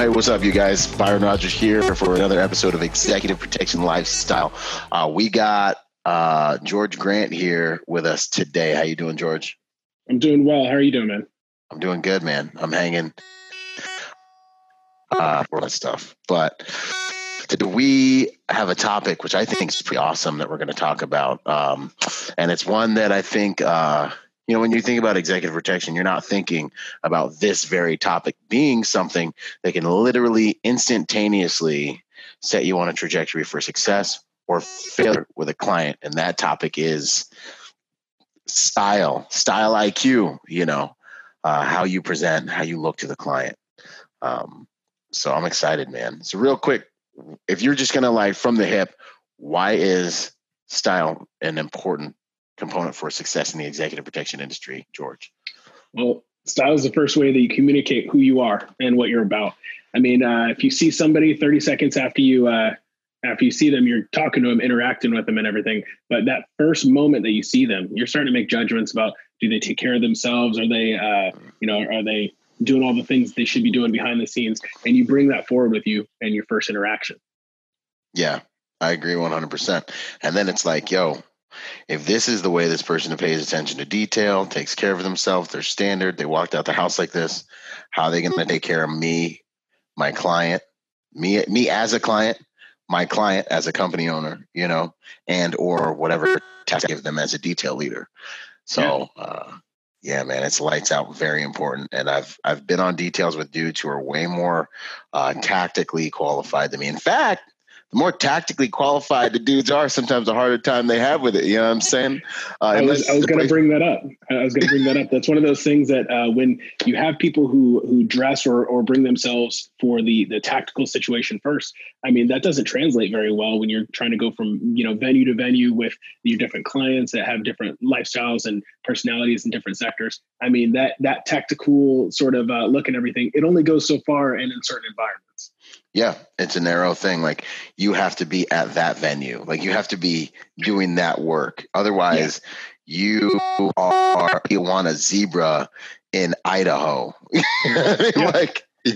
Hey, what's up, you guys? Byron Rogers here for another episode of Executive Protection Lifestyle. Uh, we got uh, George Grant here with us today. How you doing, George? I'm doing well. How are you doing, man? I'm doing good, man. I'm hanging. Uh, all that stuff. But we have a topic which I think is pretty awesome that we're going to talk about, um, and it's one that I think uh, you know when you think about executive protection, you're not thinking about this very topic being something that can literally instantaneously set you on a trajectory for success or failure with a client, and that topic is style, style IQ. You know, uh, how you present, how you look to the client. Um, so I'm excited, man. So real quick, if you're just gonna like from the hip, why is style an important component for success in the executive protection industry, George? Well, style is the first way that you communicate who you are and what you're about. I mean, uh, if you see somebody 30 seconds after you uh, after you see them, you're talking to them, interacting with them, and everything. But that first moment that you see them, you're starting to make judgments about do they take care of themselves? Are they, uh, you know, are they doing all the things they should be doing behind the scenes? And you bring that forward with you in your first interaction. Yeah, I agree 100%. And then it's like, yo, if this is the way this person pays attention to detail, takes care of themselves, their standard, they walked out the house like this, how are they going to take care of me, my client, me, me as a client, my client as a company owner, you know, and or whatever task I give them as a detail leader. So, yeah. Uh, yeah, man, it's lights out. Very important. And I've I've been on details with dudes who are way more uh, tactically qualified than me. In fact, the more tactically qualified the dudes are, sometimes the harder time they have with it. You know what I'm saying? Uh, I was, was going to bring that up. I was going to bring that up. That's one of those things that uh, when you have people who who dress or or bring themselves for the the tactical situation first, I mean that doesn't translate very well when you're trying to go from you know venue to venue with your different clients that have different lifestyles and personalities in different sectors. I mean that that tactical sort of uh, look and everything, it only goes so far and in certain environments. Yeah, it's a narrow thing. Like you have to be at that venue. Like you have to be doing that work. Otherwise, yeah. you are you want a zebra in Idaho. yeah. Like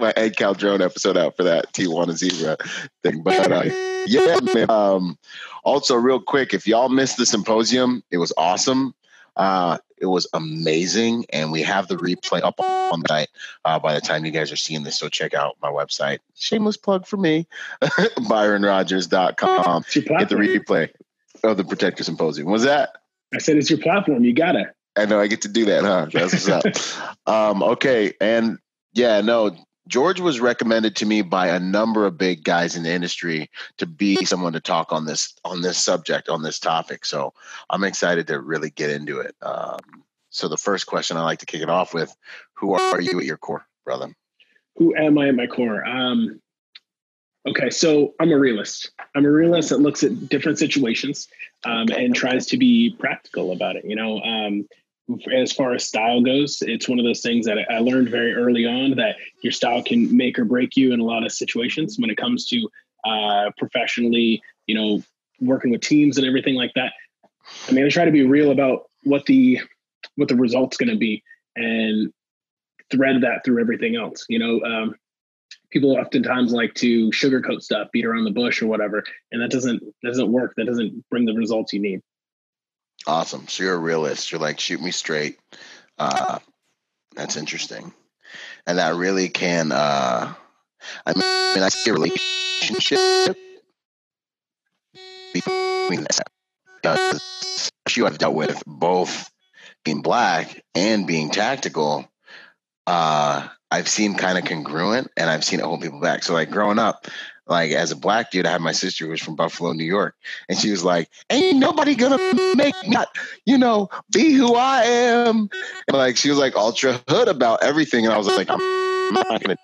my Ed Calderon episode out for that Tijuana zebra thing. But uh, yeah, man. Um, also, real quick, if y'all missed the symposium, it was awesome. Uh, it was amazing, and we have the replay up on the site uh, by the time you guys are seeing this. So check out my website. Shameless plug for me, ByronRogers.com. Get the replay of the Protector Symposium. Was that? I said it's your platform. You gotta. I know I get to do that, huh? That's what's up. um, okay, and yeah, no, George was recommended to me by a number of big guys in the industry to be someone to talk on this on this subject on this topic. So I'm excited to really get into it. Um, so the first question I like to kick it off with: Who are you at your core, brother? Who am I at my core? Um, okay, so I'm a realist. I'm a realist that looks at different situations um, and tries to be practical about it. You know, um, as far as style goes, it's one of those things that I learned very early on that your style can make or break you in a lot of situations when it comes to uh, professionally, you know, working with teams and everything like that. I mean, I try to be real about what the what the result's going to be and thread that through everything else. You know, um, people oftentimes like to sugarcoat stuff, beat around the bush or whatever, and that doesn't doesn't work. That doesn't bring the results you need. Awesome. So you're a realist. You're like, shoot me straight. Uh, that's interesting, and that really can. Uh, I mean, I see a relationship between that because you have dealt with both being black and being tactical. Uh, I've seen kind of congruent, and I've seen it hold people back. So, like growing up, like as a black dude, I had my sister who was from Buffalo, New York, and she was like, "Ain't nobody gonna make me, not, you know, be who I am." And like she was like ultra hood about everything, and I was like, "I'm not gonna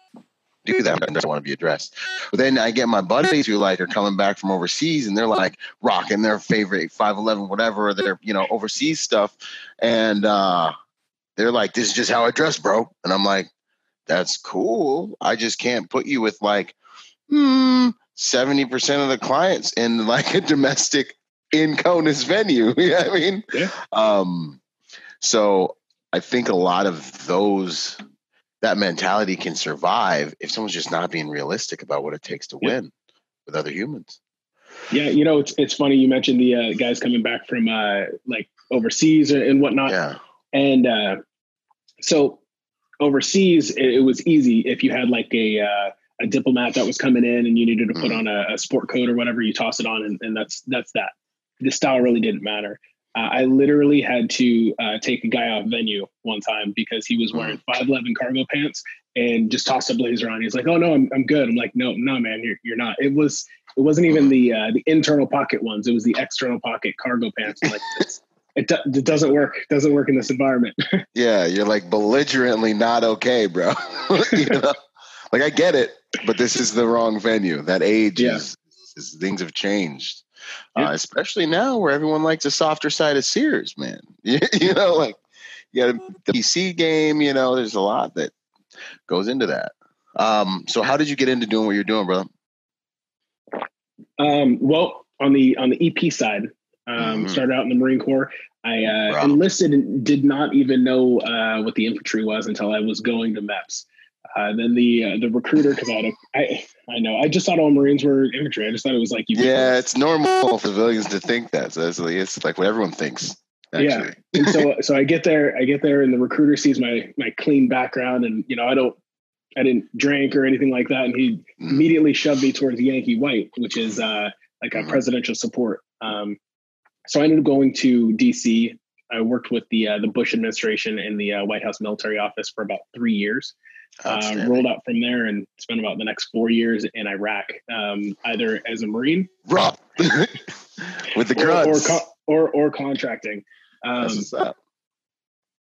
do that. I don't want to be addressed." But then I get my buddies who like are coming back from overseas, and they're like rocking their favorite five eleven, whatever, their you know overseas stuff, and uh, they're like, "This is just how I dress, bro," and I'm like, "That's cool. I just can't put you with like." Hmm, 70% of the clients in like a domestic in CONUS venue. you know what I mean? Yeah. Um, so I think a lot of those, that mentality can survive if someone's just not being realistic about what it takes to Yeah. win with other humans. Yeah, you know, it's it's funny you mentioned the uh, guys coming back from uh, like overseas and, whatnot, Yeah. and uh, so overseas it, it was easy if you had like a uh, a diplomat that was coming in and you needed to put Mhm. on a, a sport coat or whatever, you toss it on, and, and that's that's that. The style really didn't matter. Uh, I literally had to uh, take a guy off venue one time because he was wearing five eleven cargo pants and just tossed a blazer on. He's like, "Oh no, I'm I'm good." I'm like, "No, no, man, you're you're not." It was it wasn't even the uh, the internal pocket ones. It was the external pocket cargo pants. I'm like this it, do, it doesn't work. It doesn't work in this environment. Yeah. You're like belligerently not okay, bro. you know? Like I get it, but this is the wrong venue. That age Yeah. is, is things have changed. Uh, especially now where everyone likes a softer side of Sears, man. you, you know, like you got the PC game, you know, there's a lot that goes into that. Um, so how did you get into doing what you're doing, brother? Um, well, on the on the EP side, um, Mhm. started out in the Marine Corps. I uh, enlisted and did not even know uh, what the infantry was until I was going to MEPS. Uh, then the uh, the recruiter, because I, I I know I just thought all Marines were infantry. I just thought it was like you. Yeah, it's normal for civilians to think that. So it's, like- it's like what everyone thinks. Yeah. And so so I get there, I get there, and the recruiter sees my my clean background, and you know I don't, I didn't drink or anything like that, and he Mm. immediately shoved me towards Yankee White, which is uh, like a Mhm. presidential support. Um, so I ended up going to DC. I worked with the uh, the Bush administration in the uh, White House military office for about three years. Uh, rolled out from there and spent about the next four years in Iraq, um, either as a Marine Rough. With the or or, con- or, or contracting. Um, That's what's up.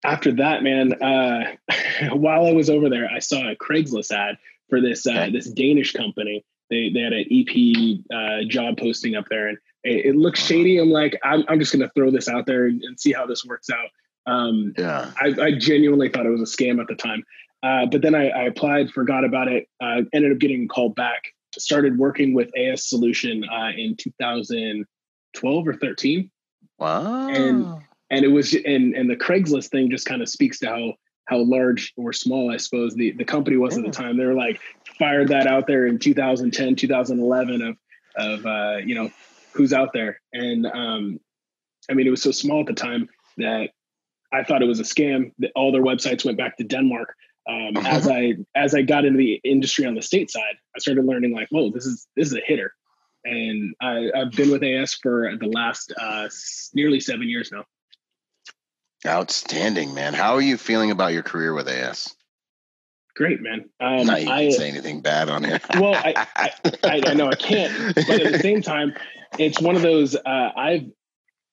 after that, man, uh, while I was over there, I saw a Craigslist ad for this uh, Okay. this Danish company. They they had an EP uh, job posting up there, and it, it looked shady. I'm like, I'm, I'm just gonna throw this out there and, and see how this works out. Um, Yeah. I, I genuinely thought it was a scam at the time, uh, but then I, I applied, forgot about it, uh, ended up getting called back. Started working with AS Solution uh, in 2012 or 13 Wow. And- and it was and and the Craigslist thing just kind of speaks to how how large or small I suppose the the company was at the time. They were like fired that out there in 2010, 2011 of of uh, you know who's out there, and um, I mean it was so small at the time that I thought it was a scam. That all their websites went back to Denmark. Um, as I as I got into the industry on the state side, I started learning like, whoa, this is this is a hitter. And I, I've been with AS for the last uh, nearly seven years now. Outstanding, man. How are you feeling about your career with AS? Great, man. Um, Not I, say anything bad on here. Well, I- I, I know I can't, but at the same time, it's one of those uh, I've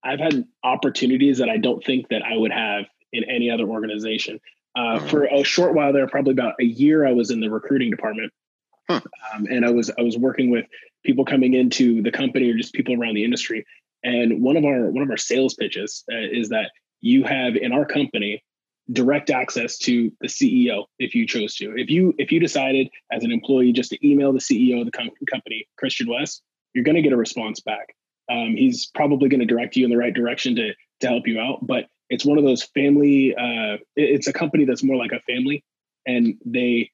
I've had opportunities that I don't think that I would have in any other organization. Uh, Mhm. For a short while there, probably about a year, I was in the recruiting department, Huh. um, and I was I was working with people coming into the company or just people around the industry. And one of our one of our sales pitches uh, is that you have in our company direct access to the CEO if you chose to. If you if you decided as an employee just to email the CEO of the com- company, Christian West, you're going to get a response back. Um, he's probably going to direct you in the right direction to to help you out. But it's one of those family. Uh, it's a company that's more like a family, and they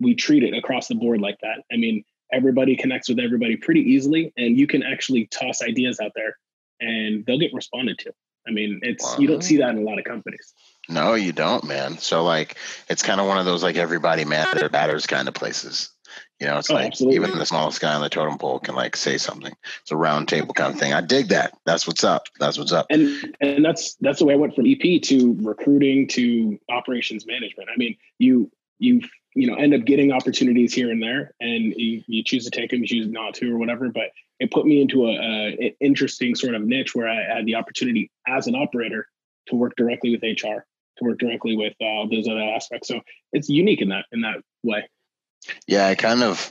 we treat it across the board like that. I mean, everybody connects with everybody pretty easily, and you can actually toss ideas out there, and they'll get responded to. I mean, it's wow. you don't see that in a lot of companies. No, you don't, man. So like, it's kind of one of those like everybody matters, matters kind of places. You know, it's oh, like absolutely. even the smallest guy on the totem pole can like say something. It's a round table kind of thing. I dig that. That's what's up. That's what's up. And and that's that's the way I went from EP to recruiting to operations management. I mean, you you you know end up getting opportunities here and there, and you, you choose to take them, you choose not to, or whatever. But it put me into a, a interesting sort of niche where I had the opportunity as an operator to work directly with HR, to work directly with uh, those other aspects. So it's unique in that in that way. Yeah, I kind of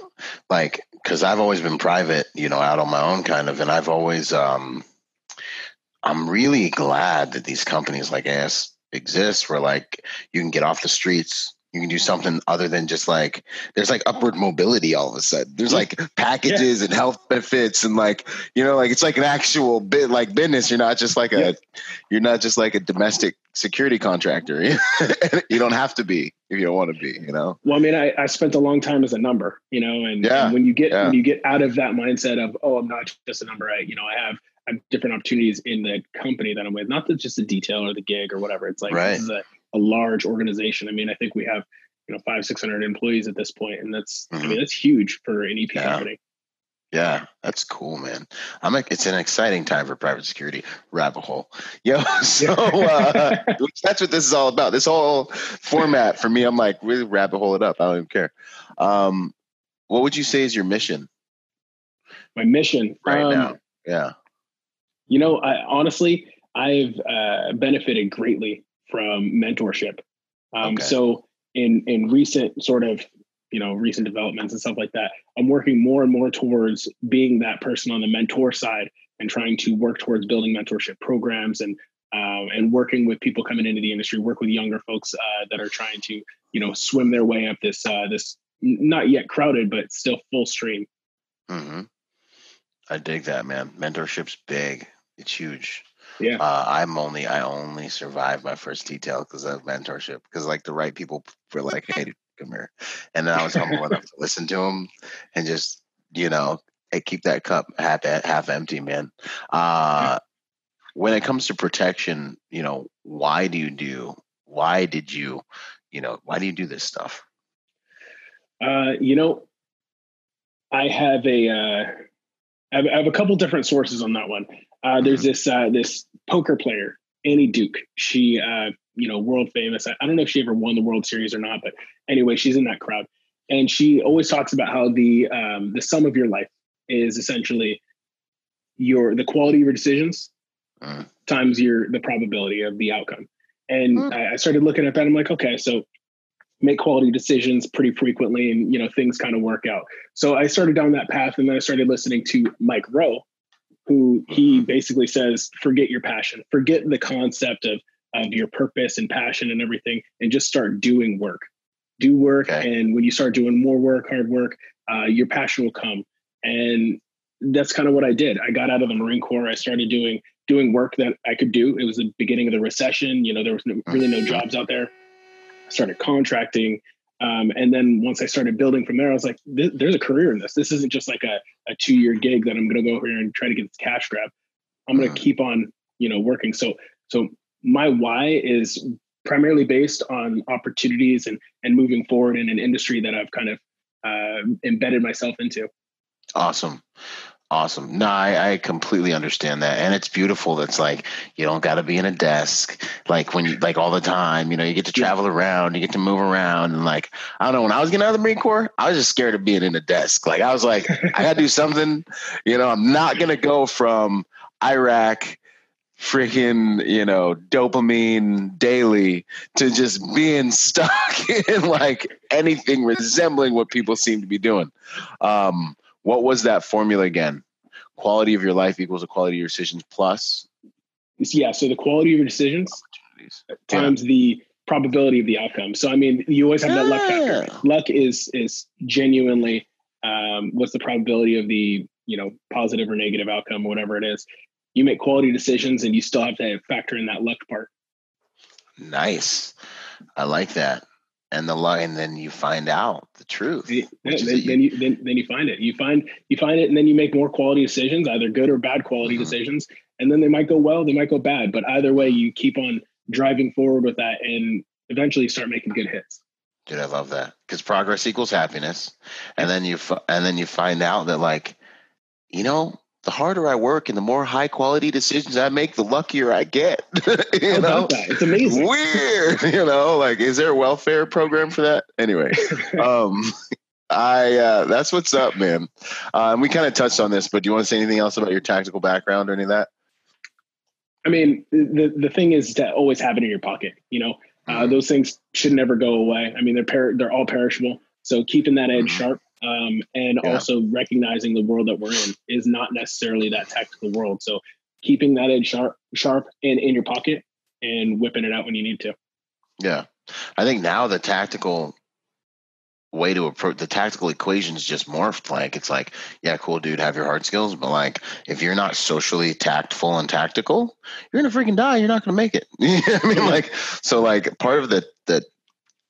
like because I've always been private, you know, out on my own kind of, and I've always um I'm really glad that these companies like AS exist where like you can get off the streets you can do something other than just like there's like upward mobility all of a sudden there's like packages yeah. and health benefits and like you know like it's like an actual bit like business you're not just like a yeah. you're not just like a domestic security contractor you don't have to be if you don't want to be you know well i mean i, I spent a long time as a number you know and, yeah. and when you get when you get out of that mindset of oh i'm not just a number i you know i have I have different opportunities in the company that I'm with, not just the detail or the gig or whatever. It's like right. this is a a large organization. I mean, I think we have you know five six hundred employees at this point, and that's mm-hmm. I mean mm-hmm. that's huge for an EP yeah. company. Yeah, that's cool, man. I'm like, it's an exciting time for private security. Rabbit hole, yo. So uh, that's what this is all about. This whole format for me, I'm like, really rabbit hole it up. I don't even care. Um, what would you say is your mission? My mission right um, now, yeah. You know, I honestly, I've uh, benefited greatly from mentorship. Um, okay. So in in recent sort of you know recent developments and stuff like that, I'm working more and more towards being that person on the mentor side and trying to work towards building mentorship programs and uh, and working with people coming into the industry, work with younger folks uh, that are trying to you know swim their way up this uh, this not yet crowded but still full stream. Mm-hmm. I dig that, man. Mentorship's big. It's huge. Yeah. Uh, I'm only I only survived my first detail because of mentorship. Because like the right people were like, "Hey, come here," and then I was humble enough to listen to them and just you know keep that cup half half empty, man. Uh, when it comes to protection, you know, why do you do? Why did you, you know, why do you do this stuff? Uh, you know, I have a, uh, I have, I have a couple different sources on that one. Uh, there's this uh, this poker player, Annie Duke. She, uh, you know, world famous. I, I, don't know if she ever won the World Series or not, but anyway, she's in that crowd, and she always talks about how the um, the sum of your life is essentially your the quality of your decisions mm. times your the probability of the outcome. And mm. I, I started looking at that. I'm like, okay, so make quality decisions pretty frequently and you know things kind of work out so i started down that path and then i started listening to mike rowe who he basically says, forget your passion, forget the concept of of your purpose and passion and everything, and just start doing work. Do work, okay. and when you start doing more work, hard work, uh, your passion will come. And that's kind of what I did. I got out of the Marine Corps. I started doing doing work that I could do. It was the beginning of the recession. You know, there was no, really no mm-hmm. jobs out there. I started contracting. Um, and then once I started building from there, I was like, there's a career in this. This isn't just like a, a two year gig that I'm going to go over here and try to get this cash grab. I'm going to mm. keep on, you know, working. So, so my why is primarily based on opportunities and, and moving forward in an industry that I've kind of uh, embedded myself into. Awesome. Awesome. No, I, I, completely understand that. And it's beautiful. It's like you don't got to be in a desk like when you like all the time. You know, you get to travel around, you get to move around. And like, I don't know, when I was getting out of the Marine Corps, I was just scared of being in a desk. Like, I was like, I got to do something. You know, I'm not going to go from Iraq freaking you know dopamine daily to just being stuck in like anything resembling what people seem to be doing um what was that formula again? Quality of your life equals the quality of your decisions plus. Yeah. So the quality of your decisions times yeah. the probability of the outcome. So I mean, you always have that luck factor. Ah. Luck is is genuinely um, what's the probability of the you know positive or negative outcome, whatever it is. You make quality decisions, and you still have to factor in that luck part. Nice, I like that and the lie, and then you find out the truth. then, then, you, then, then you find it. You find you find it, and then you make more quality decisions, either good or bad quality mm-hmm. decisions, and then they might go well, they might go bad, but either way, you keep on driving forward with that, and eventually start making good hits. Dude, I love that because progress equals happiness, and then you and then you find out that like, you know, the harder I work and the more high quality decisions I make, the luckier I get. you know, it's amazing. Weird, you know. Like, is there a welfare program for that? Anyway, um, I uh, that's what's up, man. Um, we kind of touched on this, but do you want to say anything else about your tactical background or any of that? I mean, the the thing is to always have it in your pocket. You know, uh, mm-hmm. those things should never go away. I mean, they're per- they're all perishable. So keeping that edge mm-hmm. sharp um, and yeah. also recognizing the world that we're in is not necessarily that tactical world. So keeping that edge sharp, sharp and in your pocket and whipping it out when you need to. Yeah, I think now the tactical way to approach the tactical equations just morphed. Like it's like, yeah, cool, dude, have your hard skills, but like if you're not socially tactful and tactical, you're gonna freaking die. You're not gonna make it. I mean, like so, like part of the the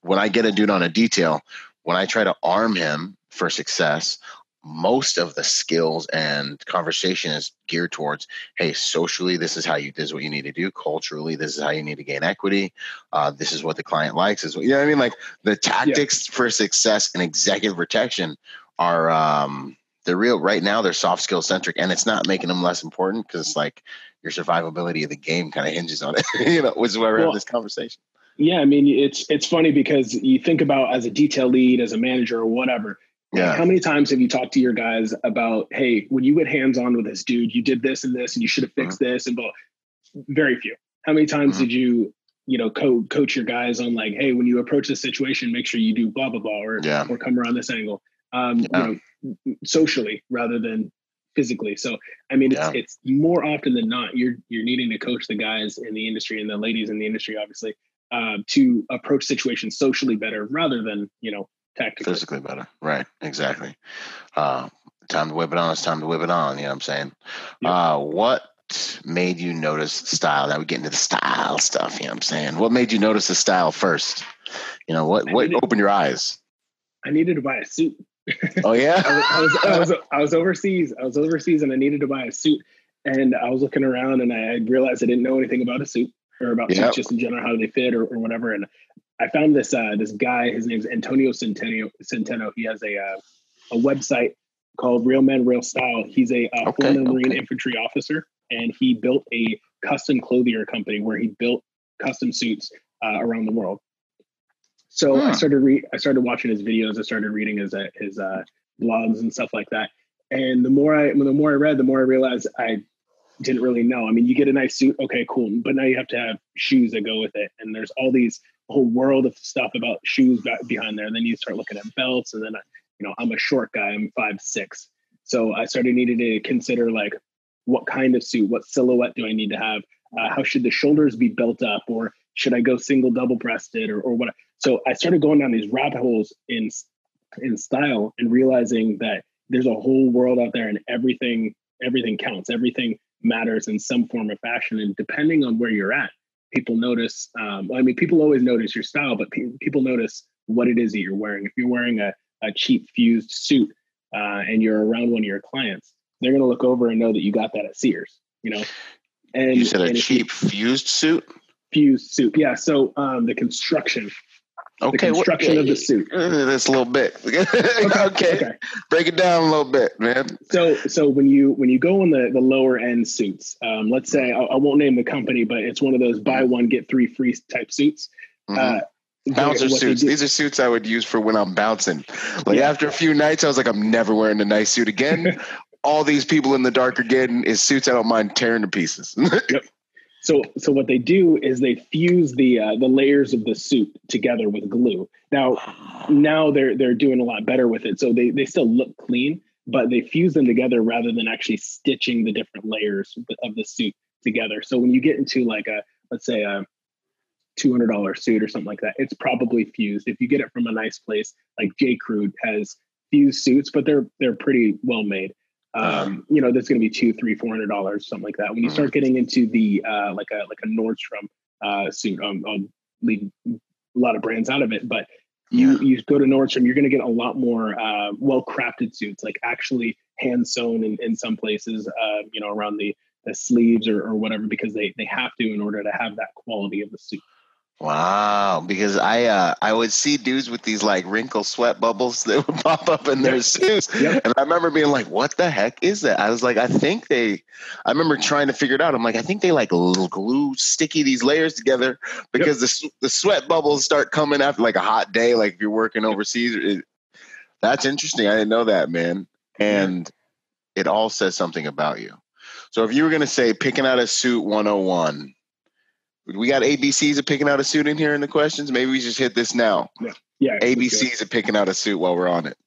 when I get a dude on a detail, when I try to arm him for success, most of the skills and conversation is geared towards hey socially this is how you this is what you need to do. Culturally this is how you need to gain equity. Uh, this is what the client likes is what you know what i mean? Like the tactics yeah. for success and executive protection are um they're real right now they're soft skill centric and it's not making them less important because like your survivability of the game kind of hinges on it you know which is why we're well, having this conversation. Yeah i mean it's it's funny because you think about as a detail lead as a manager or whatever yeah. How many times have you talked to your guys about, hey, when you went hands on with this dude, you did this and this, and you should have fixed mm-hmm. this, and blah. Very few. How many times mm-hmm. did you, you know, co- coach your guys on like, hey, when you approach this situation, make sure you do blah blah blah, or yeah. or come around this angle, um, yeah. you know, socially rather than physically. So I mean, it's yeah. it's more often than not you're you're needing to coach the guys in the industry and the ladies in the industry, obviously, uh, to approach situations socially better rather than you know tactically. Physically better. Right. Exactly. Uh, time to whip it on. It's time to whip it on. You know what I'm saying? Yep. Uh, what made you notice style? Now we get into the style stuff. You know what I'm saying? What made you notice the style first? You know, what, what opened your eyes? I needed to buy a suit. Oh yeah. I, was, I, was, I, was, I was overseas. I was overseas and I needed to buy a suit. And I was looking around and I realized I didn't know anything about a suit or about yep. suits just in general, how they fit or, or whatever. And I found this uh, this guy. His name's Antonio Centeno. Centeno. He has a uh, a website called Real Men Real Style. He's a uh, okay, former Marine okay. infantry officer, and he built a custom clothier company where he built custom suits uh, around the world. So I started re- I started watching his videos. I started reading his uh, his uh, blogs and stuff like that. And the more I the more I read, the more I realized I didn't really know. I mean, you get a nice suit, okay, cool, but now you have to have shoes that go with it, and there's all these whole world of stuff about shoes behind there. And then you start looking at belts, and then you know I'm a short guy, I'm five six, so I started needing to consider like what kind of suit, what silhouette do I need to have, uh, how should the shoulders be built up, or should I go single double breasted, or or what? So I started going down these rabbit holes in in style and realizing that there's a whole world out there, and everything everything counts, everything matters in some form or fashion, and depending on where you're at people notice. Um, I mean, people always notice your style, but pe- people notice what it is that you're wearing. If you're wearing a, a cheap fused suit uh, and you're around one of your clients, they're going to look over and know that you got that at Sears. You know, and you said a cheap you, fused suit. Fused suit, yeah. So um, the construction Okay, the construction what, of the suit. That's a little bit. okay, okay. okay, break it down a little bit, man. So, so when you when you go on the the lower end suits, um, let's say I, I, won't name the company, but it's one of those buy one get three free type suits. Mm-hmm. Uh, Bouncer suits. These are suits I would use for when I'm bouncing. Like yeah. after a few nights, I was like, I'm never wearing a nice suit again. All these people in the dark are getting is suits I don't mind tearing to pieces. yep. So, so what they do is they fuse the uh, the layers of the suit together with glue. Now, now they're they're doing a lot better with it. So they they still look clean, but they fuse them together rather than actually stitching the different layers of the, of the suit together. So when you get into like a let's say a two hundred dollar suit or something like that, it's probably fused. If you get it from a nice place like J. Crew has fused suits, but they're they're pretty well made um, you know, that's going to be two, three, four hundred dollars, something like that. When you start mm. getting into the uh, like a like a Nordstrom uh, suit, um, I'll leave a lot of brands out of it, but you you go to Nordstrom, you're going to get a lot more uh, well crafted suits, like actually hand sewn in, in some places, uh, you know, around the the sleeves or, or whatever because they they have to in order to have that quality of the suit. Wow, because I uh, I would see dudes with these like wrinkle sweat bubbles that would pop up in their suits, yep. and I remember being like, "What the heck is that?" I was like, "I think they." I remember trying to figure it out. I'm like, "I think they like little glue sticky these layers together because yep. the the sweat bubbles start coming after like a hot day, like if you're working overseas." It, that's interesting. I didn't know that, man, and it all says something about you. So if you were going to say picking out a suit 101 we got ABCs of picking out a suit in here in the questions. Maybe we just hit this now. Yeah. Yeah. ABCs of picking out a suit while we're on it.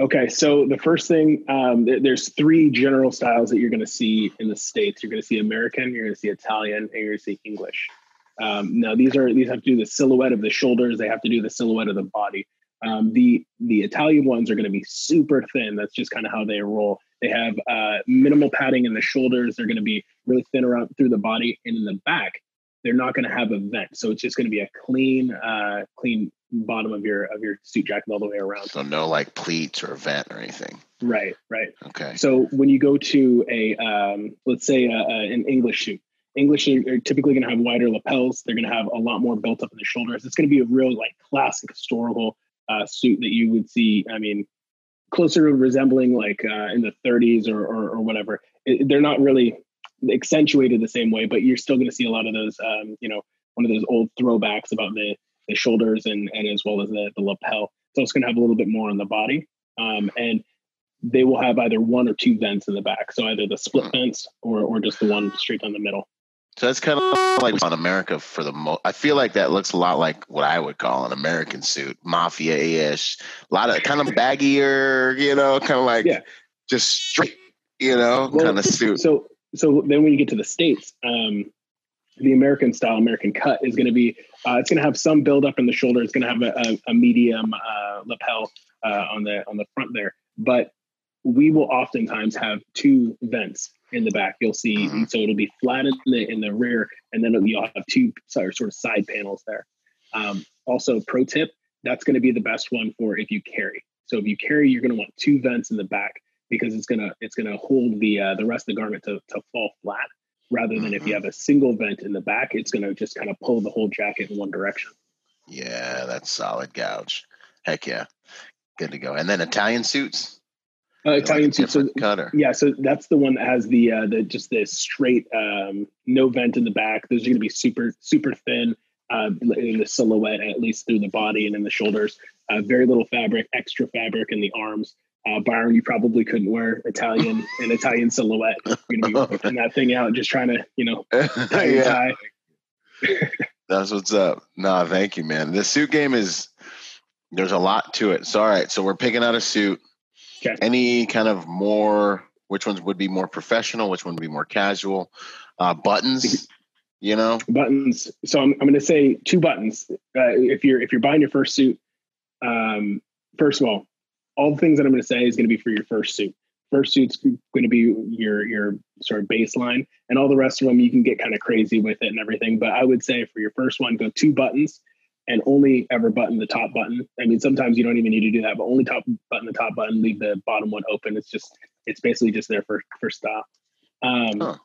Okay. So the first thing, um, th- there's three general styles that you're going to see in the States. You're going to see American, you're going to see Italian, and you're going to see English. Um, now these are, these have to do the silhouette of the shoulders. They have to do the silhouette of the body. Um, the, the Italian ones are going to be super thin. That's just kind of how they roll. They have uh, minimal padding in the shoulders. They're going to be really thin around through the body and in the back they're not going to have a vent. So it's just going to be a clean, uh, clean bottom of your of your suit jacket all the way around. So no like pleats or vent or anything. Right, right. Okay. So when you go to a um, let's say a, a, an English suit, English are typically going to have wider lapels. They're going to have a lot more built up in the shoulders. It's going to be a real like classic historical uh, suit that you would see. I mean, closer to resembling like uh, in the 30s or or, or whatever. It, they're not really accentuated the same way, but you're still going to see a lot of those, um, you know, one of those old throwbacks about the, the shoulders and, and as well as the, the lapel. So it's going to have a little bit more on the body. Um, and they will have either one or two vents in the back. So either the split vents or, or just the one straight down the middle. So that's kind of like on America for the most. I feel like that looks a lot like what I would call an American suit, mafia ish. A lot of kind of baggier, you know, kind of like yeah. just straight, you know, well, kind of suit. So so then when you get to the states, um, the American style, American cut is going to be uh, it's going to have some build up in the shoulder. It's going to have a, a, a medium uh, lapel uh, on the on the front there, but we will oftentimes have two vents in the back. You'll see, mm-hmm. so it'll be flat in the in the rear, and then you'll have two sort of side panels there. Um, also, pro tip: that's going to be the best one for if you carry. So if you carry, you're going to want two vents in the back because it's gonna it's gonna hold the uh, the rest of the garment to, to fall flat rather than mm-hmm. if you mm-hmm. have a single vent in the back, it's gonna just kind of pull the whole jacket in one direction. Yeah, that's solid gouge. Heck yeah, good to go. And then Italian suits. Uh, Italian like suits, so, cutter. yeah. So that's the one that has the uh, the just the straight, um, no vent in the back. Those are going to be super super thin uh, in the silhouette, at least through the body and in the shoulders. Uh, very little fabric, extra fabric in the arms. Uh, Byron, you probably couldn't wear Italian an Italian silhouette. You're gonna be whipping that thing out, just trying to, you know, tie That's what's up. Nah, thank you, man. The suit game is there's a lot to it. So all right, so we're picking out a suit. Okay. Any kind of more which ones would be more professional, which one would be more casual? Uh, buttons, you know? Buttons. So I'm I'm gonna say two buttons. Uh, if you're if you're buying your first suit, um, first of all, all the things that I'm going to say is going to be for your first suit. First suit's going to be your your sort of baseline, and all the rest of them you can get kind of crazy with it and everything. But I would say for your first one, go two buttons and only ever button the top button. I mean, sometimes you don't even need to do that, but only top button the top button, leave the bottom one open. It's just it's basically just there for for style. Um, huh.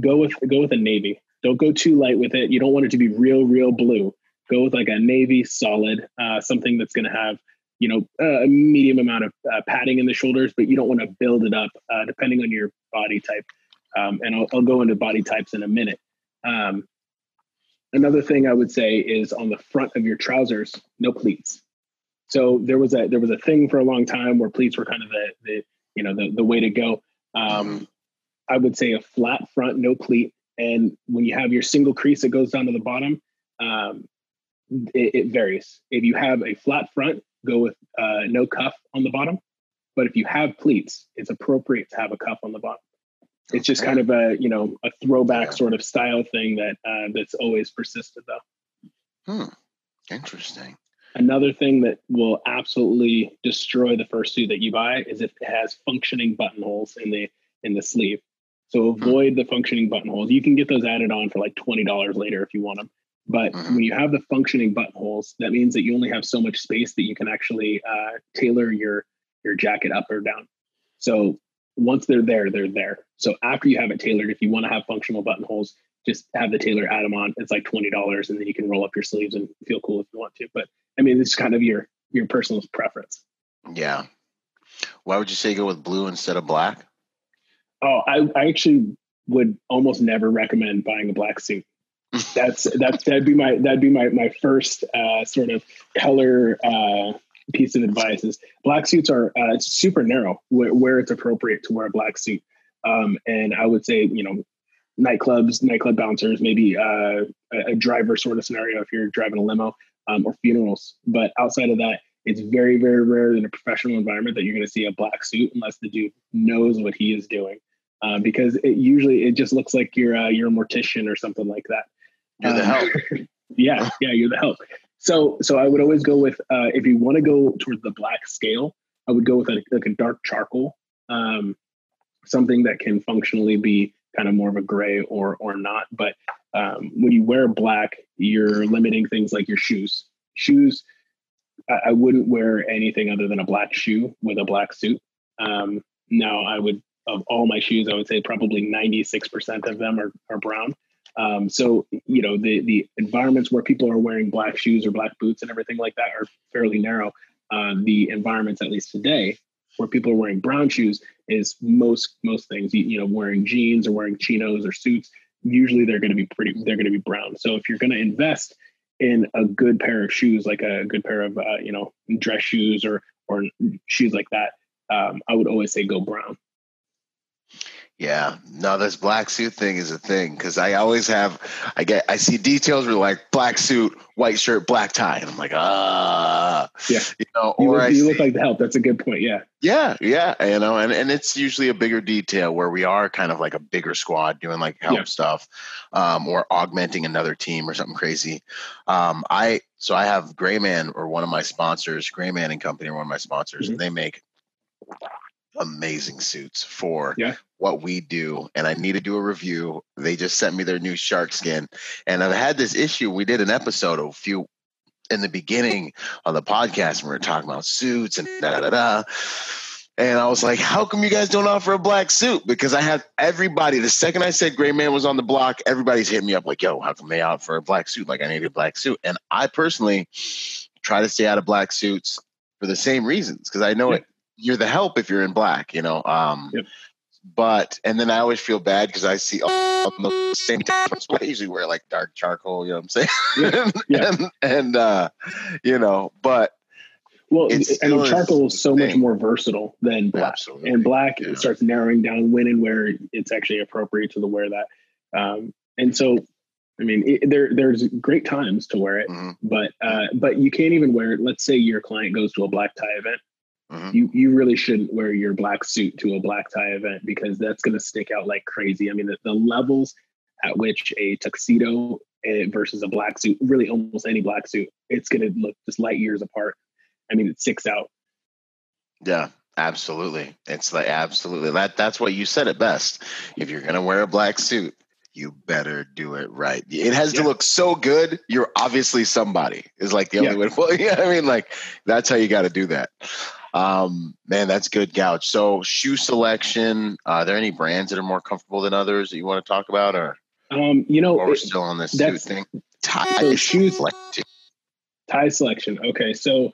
Go with go with a navy. Don't go too light with it. You don't want it to be real real blue. Go with like a navy solid, uh, something that's going to have you know a medium amount of uh, padding in the shoulders, but you don't want to build it up uh, depending on your body type. Um, and I'll, I'll, go into body types in a minute. Um, another thing I would say is on the front of your trousers, no pleats. So there was a there was a thing for a long time where pleats were kind of the, the you know the the way to go. Um, I would say a flat front, no pleat, and when you have your single crease that goes down to the bottom, um, it, it, varies. If you have a flat front, go with uh, no cuff on the bottom. But if you have pleats, it's appropriate to have a cuff on the bottom. It's just kind of a you know a throwback sort of style thing that uh, that's always persisted though. Hmm. Interesting. Another thing that will absolutely destroy the first suit that you buy is if it has functioning buttonholes in the in the sleeve. So hmm. avoid the functioning buttonholes. You can get those added on for like twenty dollars later if you want them. But mm-hmm. when you have the functioning buttonholes, that means that you only have so much space that you can actually uh, tailor your your jacket up or down. So once they're there, they're there. So after you have it tailored, if you want to have functional buttonholes, just have the tailor add them on. It's like twenty dollars, and then you can roll up your sleeves and feel cool if you want to. But I mean, it's kind of your your personal preference. Yeah. Why would you say go with blue instead of black? Oh, I, I actually would almost never recommend buying a black suit. That's that's that'd be my that'd be my my first uh, sort of color uh, piece of advice is black suits are uh, super narrow where, where, it's appropriate to wear a black suit. Um, and I would say you know nightclubs, nightclub bouncers, maybe uh, a, a driver sort of scenario if you're driving a limo um, or funerals. But outside of that, it's very, very rare in a professional environment that you're going to see a black suit unless the dude knows what he is doing. Uh, because it usually it just looks like you're uh, you're a mortician or something like that. You're the um, help. yeah, yeah, you're the help. So so I would always go with uh, if you want to go towards the black scale, I would go with a, like a dark charcoal, um, something that can functionally be kind of more of a gray or or not. But um, when you wear black, you're limiting things like your shoes. Shoes, I, I, wouldn't wear anything other than a black shoe with a black suit. Um, now, I would of all my shoes, I would say probably 96% of them are, are brown. Um, so you know the the environments where people are wearing black shoes or black boots and everything like that are fairly narrow. Uh, the environments, at least today, where people are wearing brown shoes is most most things. You, you know, wearing jeans or wearing chinos or suits. Usually, they're going to be pretty. They're going to be brown. So if you're going to invest in a good pair of shoes, like a good pair of uh, you know dress shoes or or shoes like that, um, I would always say go brown. Yeah, no, this black suit thing is a thing because I always have, I get, I see details where like black suit, white shirt, black tie, and I'm like, ah, yeah, you know, you or look, you see, look like the help. That's a good point. Yeah, yeah, yeah, you know, and and it's usually a bigger detail where we are kind of like a bigger squad doing like help yeah. stuff, um, or augmenting another team or something crazy. Um, I so I have Grayman or one of my sponsors, Grayman and Company, or one of my sponsors, mm-hmm. and they make amazing suits for yeah. what we do. And I need to do a review. They just sent me their new shark skin. And I've had this issue. We did an episode a few in the beginning of the podcast, and we were talking about suits and da da da. And I was like, how come you guys don't offer a black suit? Because I have everybody, the second I said Gray Man was on the block, everybody's hitting me up like, yo, how come they out for a black suit? Like, I need a black suit. And I personally try to stay out of black suits for the same reasons because I know it you're the help if you're in black, you know. Um, yep. But and then I always feel bad because I see all the same times. I usually wear like dark charcoal, you know what I'm saying? Yeah. yeah. and, and uh, you know, but well, I mean, charcoal is so thing. much more versatile than black, Absolutely. and black yeah. starts narrowing down when and where it's actually appropriate to the wear that. Um, and so, I mean, it, there there's great times to wear it, mm-hmm. but uh, but you can't even wear it. Let's say your client goes to a black tie event Mm-hmm. You you really shouldn't wear your black suit to a black tie event because that's going to stick out like crazy. I mean, the, the levels at which a tuxedo eh, versus a black suit, really almost any black suit, it's going to look just light years apart. I mean, it sticks out. Yeah, absolutely. It's like absolutely that. That's what you said it best. If you're going to wear a black suit, you better do it right. It has yeah. to look so good. You're obviously somebody. Is like the only yeah. way. Well, yeah, I mean, like that's how you got to do that. Um, man, that's good gouge. So shoe selection, uh, are there any brands that are more comfortable than others that you want to talk about or? Um, you know, we're still on this suit thing. Tie so shoes selection. Tie selection. Okay. So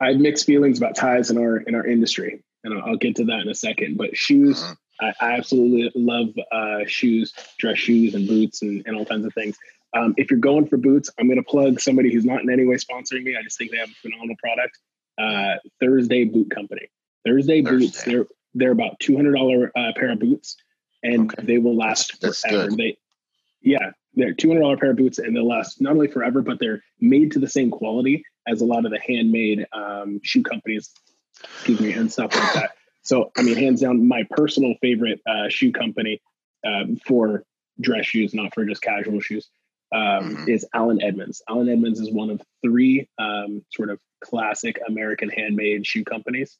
I have mixed feelings about ties in our, in our industry and I'll, I'll get to that in a second, but shoes, uh-huh. I, I, absolutely love uh, shoes, dress shoes and boots and, and all kinds of things. Um, if you're going for boots, I'm going to plug somebody who's not in any way sponsoring me. I just think they have a phenomenal product uh, Thursday Boot Company. Thursday, Thursday. boots. They're they're about two hundred dollar uh, pair of boots, and okay. they will last That's forever. Good. They, yeah, they're two hundred dollar pair of boots, and they'll last not only forever, but they're made to the same quality as a lot of the handmade um, shoe companies. Excuse me, and stuff like that. So, I mean, hands down, my personal favorite uh, shoe company um, for dress shoes, not for just casual shoes, um, mm-hmm. is Allen Edmonds. Allen Edmonds is one of three um, sort of classic American handmade shoe companies,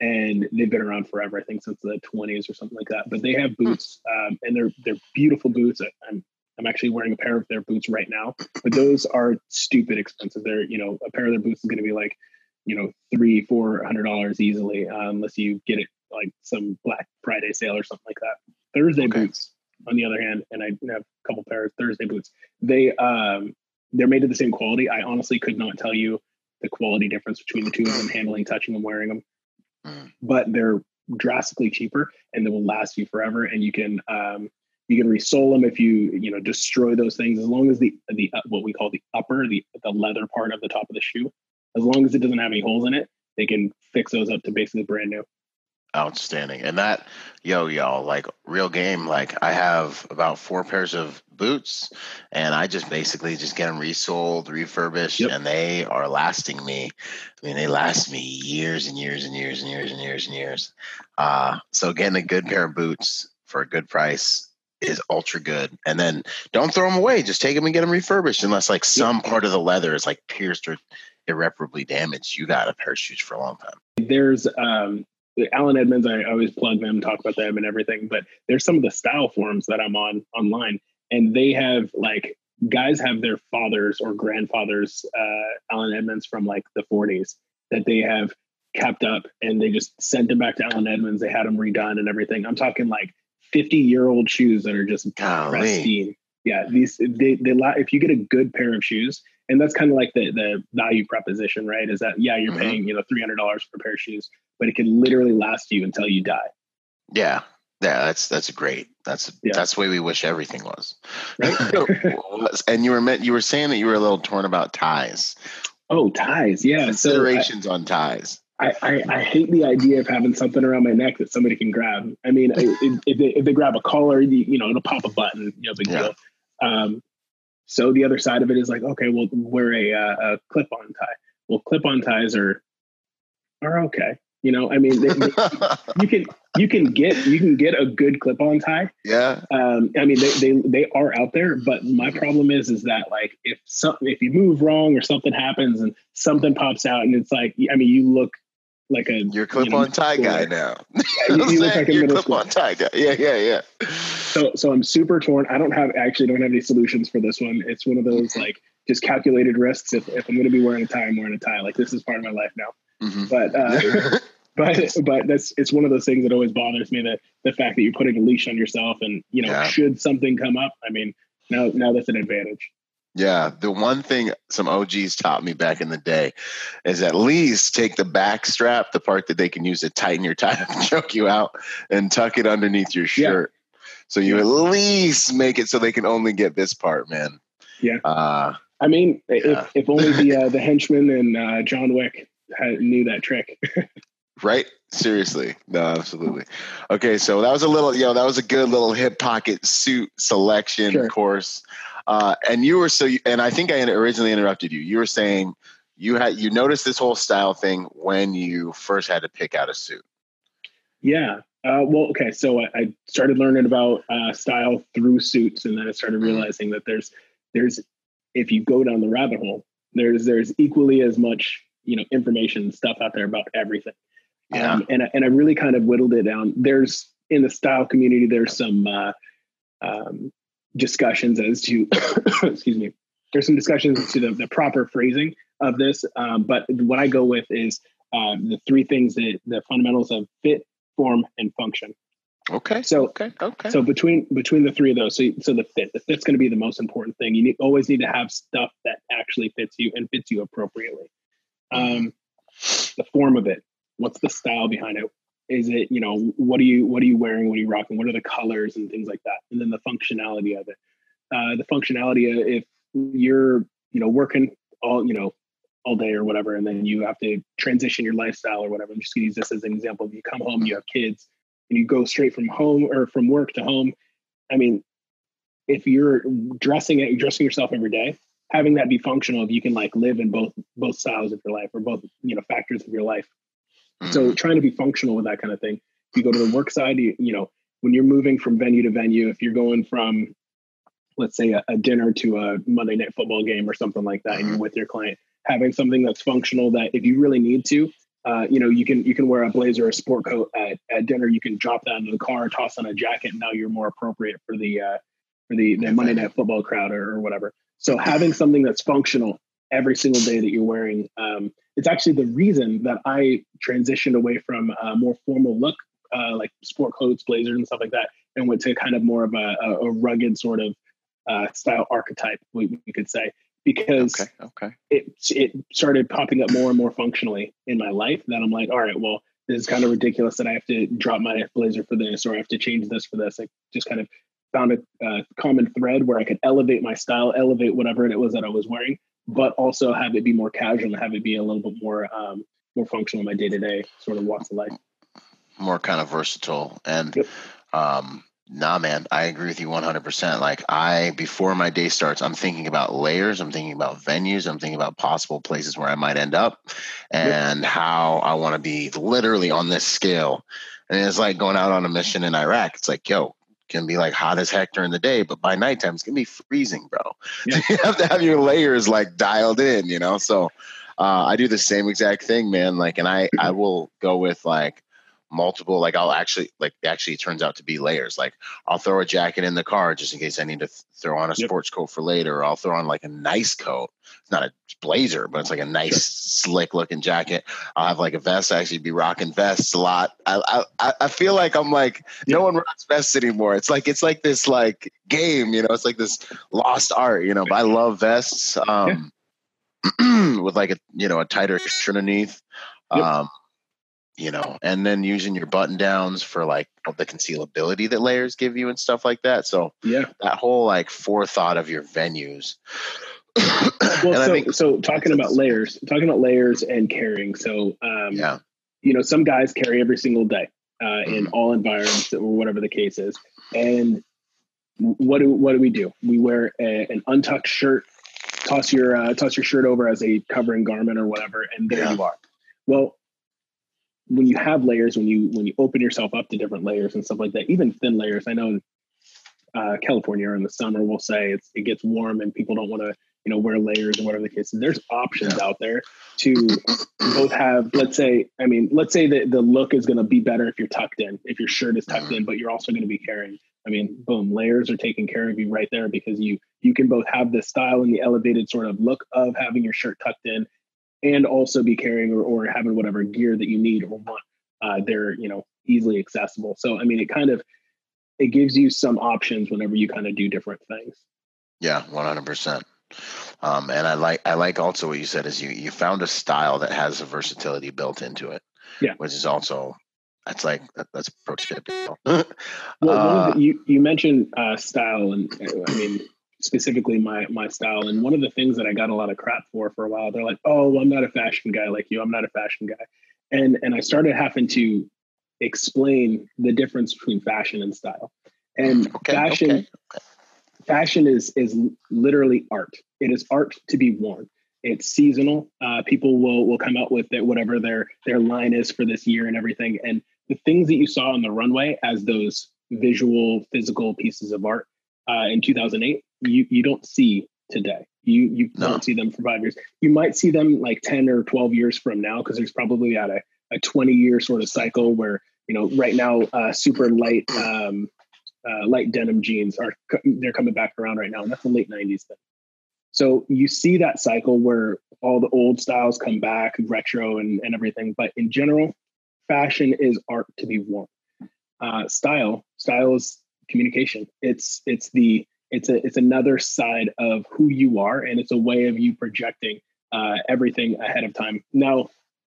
and they've been around forever. I think since the 20s or something like that. But they have hmm. boots, um, and they're they're beautiful boots. I'm I'm actually wearing a pair of their boots right now, but those are stupid expensive. They're you know a pair of their boots is going to be like you know three four hundred dollars easily uh, unless you get it like some Black Friday sale or something like that. Thursday Okay. boots, on the other hand, and I have a couple pairs of Thursday boots. They um they're made of the same quality. I honestly could not tell you the quality difference between the two of them, handling, touching, and wearing them. Mm. But they're drastically cheaper, and they will last you forever. And you can um you can resole them if you you know destroy those things as long as the the uh, what we call the upper the the leather part of the top of the shoe as long as it doesn't have any holes in it they can fix those up to basically brand new Outstanding. And that, yo, y'all, like real game. Like I have about four pairs of boots, and I just basically just get them resold, refurbished, Yep. and they are lasting me. I mean, they last me years and years and years and years and years and years. Uh, so getting a good pair of boots for a good price is ultra good. And then don't throw them away. Just take them and get them refurbished, unless like some part of the leather is like pierced or irreparably damaged. You got a pair of shoes for a long time. there's um Allen Edmonds, I always plug them, talk about them and everything, but there's some of the style forums that I'm on online, and they have like guys have their fathers or grandfathers, uh, Allen Edmonds from like the 40s that they have kept up, and they just sent them back to Allen Edmonds. They had them redone and everything. I'm talking like 50 year old shoes that are just pristine. Yeah, these they they if you get a good pair of shoes, and that's kind of like the the value proposition, right? Is that yeah, you're Mhm. paying you know three hundred dollars for a pair of shoes, but it can literally last you until you die. Yeah. Yeah, that's that's great. That's Yeah. that's the way we wish everything was. Right? and you were meant you were saying that you were a little torn about ties. oh, ties, yeah. So I, Considerations on ties. I, I I hate the idea of having something around my neck that somebody can grab. I mean, if, if they if they grab a collar, you, you know, it'll pop a button. You know, big Yeah. deal. Um, so the other side of it is like, okay, well, wear a, uh, a clip-on tie. Well, clip-on ties are are okay. You know, I mean, they, they- you can you can get you can get a good clip-on tie. yeah. Um, I mean, they, they they are out there, but my problem is is that like if something if you move wrong or something happens and something pops out and it's like I mean you look like a You're clip on tie guy now. you, you look like a You're middle clip on tie guy. Yeah, yeah, yeah. So so I'm super torn. I don't have actually don't have any solutions for this one. It's one of those like just calculated risks. If if I'm going to be wearing a tie, I'm wearing a tie. Like this is part of my life now. Mhm. But uh, but but that's it's one of those things that always bothers me that the fact that you're putting a leash on yourself and you know Yeah. should something come up. I mean now now that's an advantage. Yeah, the one thing some OGs taught me back in the day is at least take the back strap, the part that they can use to tighten your tie and choke you out, and tuck it underneath your Yeah. shirt. So you at least make it so they can only get this part, man. Yeah. Uh, I mean, Yeah. if, if only the uh, the henchman and uh, John Wick had, knew that trick. right? Seriously. No, absolutely. Okay, so that was a little, yo, know, that was a good little hip pocket suit selection Sure. course. Uh, and you were so, and I think I originally interrupted you. You were saying you had you noticed this whole style thing when you first had to pick out a suit. Yeah. Uh, well, okay. So I, I started learning about uh, style through suits, and then I started Mm-hmm. realizing that there's there's if you go down the rabbit hole, there's there's equally as much you know information stuff out there about everything. Yeah. Um, and I- and I really kind of whittled it down. There's in the style community, there's some uh, um, discussions as to excuse me. There's some discussions as to the, the proper phrasing of this, um, but what I go with is um, the three things that the fundamentals of fit, form, and function. Okay. So Okay. Okay. so between between the three of those, so so the fit, the fit's going to be the most important thing. You need, always need to have stuff that actually fits you and fits you appropriately. Um, the form of it, what's the style behind it? Is it you know what are you what are you wearing? What are you rocking? What are the colors and things like that? And then the functionality of it. Uh, the functionality of if you're you know working all you know all day or whatever, and then you have to transition your lifestyle or whatever. I'm just gonna use this as an example. If you come home, you have kids, and you go straight from home or from work to home. I mean, if you're dressing it, dressing yourself every day, having that be functional, if you can like live in both both styles of your life or both you know factors of your life. So Mhm. trying to be functional with that kind of thing. If you go to the work side, you, you know, when you're moving from venue to venue, if you're going from, let's say, a, a dinner to a Monday night football game or something like that, and you're with your client, having something that's functional that if you really need to, uh, you know, you can you can wear a blazer or a sport coat at, at dinner. You can drop that into the car, toss on a jacket, and now you're more appropriate for the uh, for the, the Monday night football crowd or, or whatever. So having something that's functional every single day that you're wearing, um, it's actually the reason that I transitioned away from a more formal look uh, like sport coats, blazers, and stuff like that, and went to kind of more of a, a rugged sort of uh, style archetype, we, we could say, because okay, okay. it it started popping up more and more functionally in my life. That I'm like, all right, well, this is kind of ridiculous that I have to drop my blazer for this, or I have to change this for this. I just kind of found a uh, common thread where I could elevate my style, elevate whatever it was that I was wearing, but also have it be more casual and have it be a little bit more um, more functional in my day to day sort of walks of life. More kind of versatile and. Yep. Um, Nah, man, I agree with you 100%. Like, I, before my day starts, I'm thinking about layers, I'm thinking about venues, I'm thinking about possible places where I might end up and yep. how I want to be literally on this scale. And it's like going out on a mission in Iraq. It's like, yo, can be like hot as heck during the day, but by nighttime it's gonna be freezing, bro. Yeah. you have to have your layers like dialed in, you know. So uh, I do the same exact thing, man. Like, and I I will go with like multiple like i'll actually like actually it turns out to be layers. Like i'll throw a jacket in the car just in case i need to th- throw on a yep. sports coat for later or i'll throw on like a nice coat. It's not a blazer but it's like a nice sure. slick looking jacket. I'll have like a vest. I actually be rocking vests a lot. I i, I feel like i'm like no one rocks vests anymore. It's like it's like this like game you know? It's like this lost art you know? But i love vests um yeah. with like a you know a tighter shirt underneath. Yep. um you know, and then using your button downs for like the concealability that layers give you and stuff like that. So yeah, that whole like forethought of your venues. well, so, think, so talking about layers, talking about layers and carrying. So um, yeah, you know, some guys carry every single day uh, in mm-hmm. all environments or whatever the case is. And what do what do we do? We wear a, an untucked shirt, toss your uh, toss your shirt over as a covering garment or whatever, and there yeah. you are. Well, when you have layers, when you when you open yourself up to different layers and stuff like that, even thin layers. I know in uh, California in the summer, we'll say it's it gets warm and people don't want to you know wear layers or whatever the case is. There's options out there to both have. Let's say, I mean, let's say that the look is going to be better if you're tucked in, if your shirt is tucked in, but you're also going to be carrying. I mean, boom, layers are taking care of you right there because you you can both have the style and the elevated sort of look of having your shirt tucked in and also be carrying or, or having whatever gear that you need or want. Uh, they're you know easily accessible. So I mean, it kind of it gives you some options whenever you kind of do different things. Yeah, one hundred percent. Um, and I like I like also what you said is you you found a style that has a versatility built into it. Yeah, which is also that's like that's pro tip. well, uh, the, you you mentioned uh, style, and I mean specifically my my style. And one of the things that I got a lot of crap for for a while, they're like, "Oh, I'm not a fashion guy like you. I'm not a fashion guy," and and I started having to explain the difference between fashion and style. And okay, fashion, okay. fashion is is literally art. It is art to be worn. It's seasonal. Uh, people will will come out with it, whatever their their line is for this year and everything. And the things that you saw on the runway as those visual, physical pieces of art uh, in 2008 you you don't see today. You you no. don't see them for five years. You might see them like 10 or 12 years from now because there's probably at a, a 20 year sort of cycle where you know right now uh, super light um, uh, light denim jeans are they're coming back around right now and that's the late 90s thing so you see that cycle where all the old styles come back retro and, and everything but in general fashion is art to be worn uh, style style is communication it's it's the it's a it's another side of who you are and it's a way of you projecting uh, everything ahead of time. Now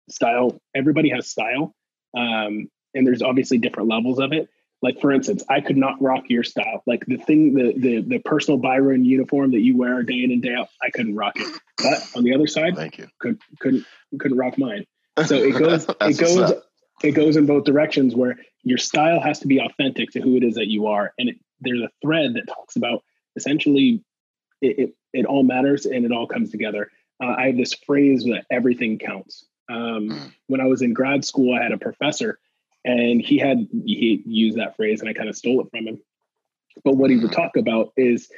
style everybody has style um, and there's obviously different levels of it. Like for instance i could not rock your style. Like the thing the the, the personal byron uniform that you wear day in and day out i couldn't rock it. But on the other side thank you. could couldn't couldn't rock mine. So it goes it goes it goes in both directions where your style has to be authentic to who it is that you are. And it, there's a thread that talks about essentially it, it, it, all matters and it all comes together. Uh, I have this phrase that everything counts. Um, hmm. when I was in grad school, I had a professor and he had, he used that phrase and I kind of stole it from him. But what he would hmm. talk about is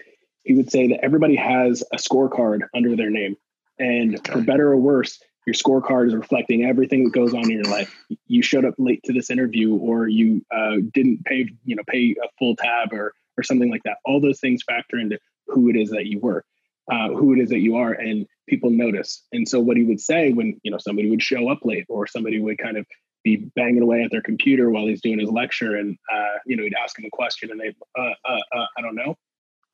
he would say that everybody has a scorecard under their name. And okay. for better or worse, your scorecard is reflecting everything that goes on in your life. You showed up late to this interview, or you uh, didn't pay, you know, pay a full tab, or or something like that. All those things factor into who it is that you were, uh, who it is that you are, and people notice. And so what he would say when you know somebody would show up late or somebody would kind of be banging away at their computer while he's doing his lecture, and uh, you know he'd ask him a question, and they, uh, uh, uh, I don't know.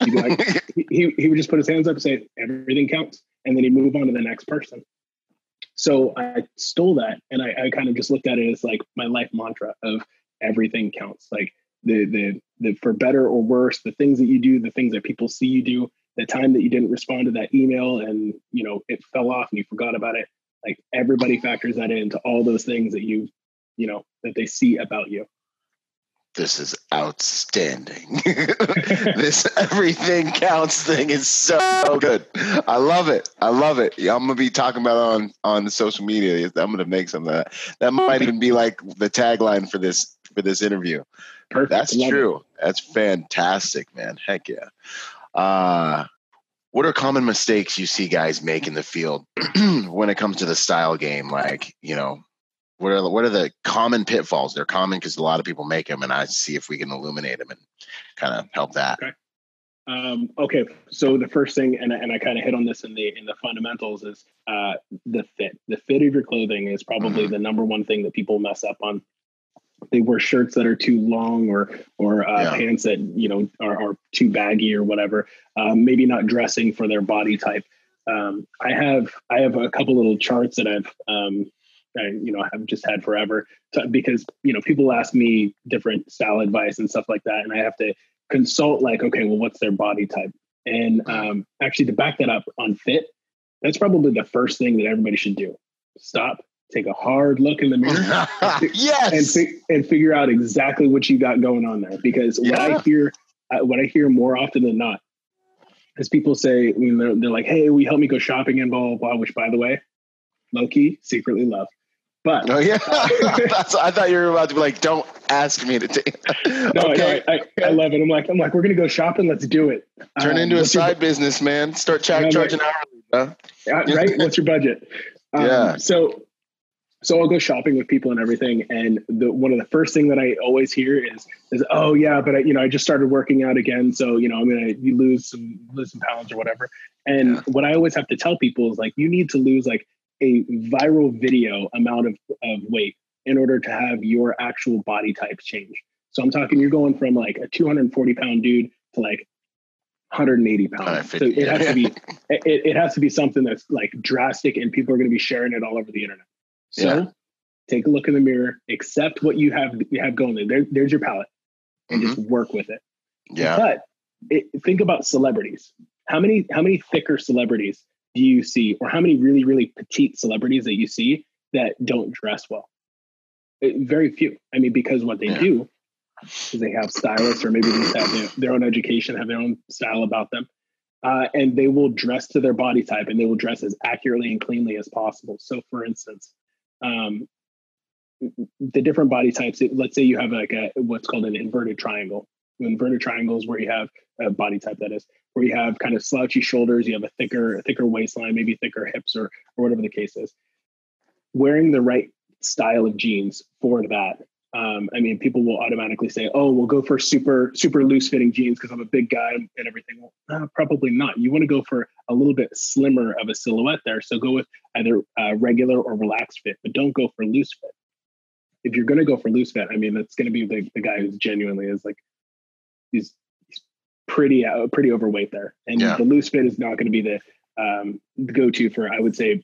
Like, he he would just put his hands up and say everything counts, and then he'd move on to the next person. So I stole that, and I, I kind of just looked at it as like my life mantra of everything counts. Like the the the for better or worse, the things that you do, the things that people see you do, the time that you didn't respond to that email and you know it fell off and you forgot about it. Like everybody factors that into all those things that you you know that they see about you. This is outstanding. This everything counts thing is so good. I love it. I love it. I'm gonna be talking about it on on social media. I'm gonna make some of that. That might even be like the tagline for this for this interview Perfect. that's love true it. that's fantastic man heck yeah uh, what are common mistakes you see guys make in the field when it comes to the style game? Like, you know, what are the, what are the common pitfalls? They're common because a lot of people make them, and I see if we can illuminate them and kind of help that. Okay. Um, okay, so the first thing, and, and I kind of hit on this in the in the fundamentals, is uh, the fit. The fit of your clothing is probably mm-hmm. the number one thing that people mess up on they wear shirts that are too long or or uh, yeah. pants that you know are, are too baggy or whatever. Um, maybe not dressing for their body type. Um, I have I have a couple little charts that I've um, I, you know have just had forever to, because you know people ask me different style advice and stuff like that, and I have to consult like okay, well, what's their body type? And um, actually, to back that up on fit, that's probably the first thing that everybody should do. Stop, take a hard look in the mirror yes and, fi- and figure out exactly what you got going on there because yeah. what i hear uh, what i hear more often than not is people say when they're, they're like hey we help me go shopping and blah blah blah which by the way low key secretly love but oh yeah, I thought you were about to be like, "Don't ask me to take." no, okay. no I, I, I, love it. I'm like, I'm like, we're gonna go shopping. Let's do it. Turn um, into a side your, business, man. Start ch- charging hourly. Huh? right? What's your budget? Um, yeah. So so I'll go shopping with people and everything, and the one of the first thing that I always hear is is oh yeah, but I, you know I just started working out again, so you know I'm gonna lose some lose some pounds or whatever. And yeah. what I always have to tell people is like you need to lose like a viral video amount of, of weight in order to have your actual body type change. So I'm talking you're going from like a 240 pound dude to like 180 pounds. So it has to be it, it has to be something that's like drastic, and people are going to be sharing it all over the internet. So yeah. take a look in the mirror, accept what you have you have going there. there there's your palette, and mm-hmm. just work with it. Yeah. But it, think about celebrities. How many how many thicker celebrities do you see, or how many really really petite celebrities that you see that don't dress well? It, uh, very few. I mean, because what they yeah. do is they have stylists, or maybe they just have their, their own education, have their own style about them. Uh, and they will dress to their body type and they will dress as accurately and cleanly as possible. So, for instance, um, the different body types. Let's say you have like a what's called an inverted triangle. Inverted triangles where you have a body type that is where you have kind of slouchy shoulders, you have a thicker thicker waistline, maybe thicker hips or or whatever the case is. Wearing the right style of jeans for that um, I mean, people will automatically say, "Oh, we'll go for super super loose fitting jeans because I'm a big guy and everything." Well, uh, probably not. You want to go for a little bit slimmer of a silhouette there. So go with either uh, regular or relaxed fit, but don't go for loose fit. If you're going to go for loose fit, I mean, that's going to be the, the guy who's genuinely is like he's, he's pretty uh, pretty overweight there, and yeah. the loose fit is not going to be the um, go to for I would say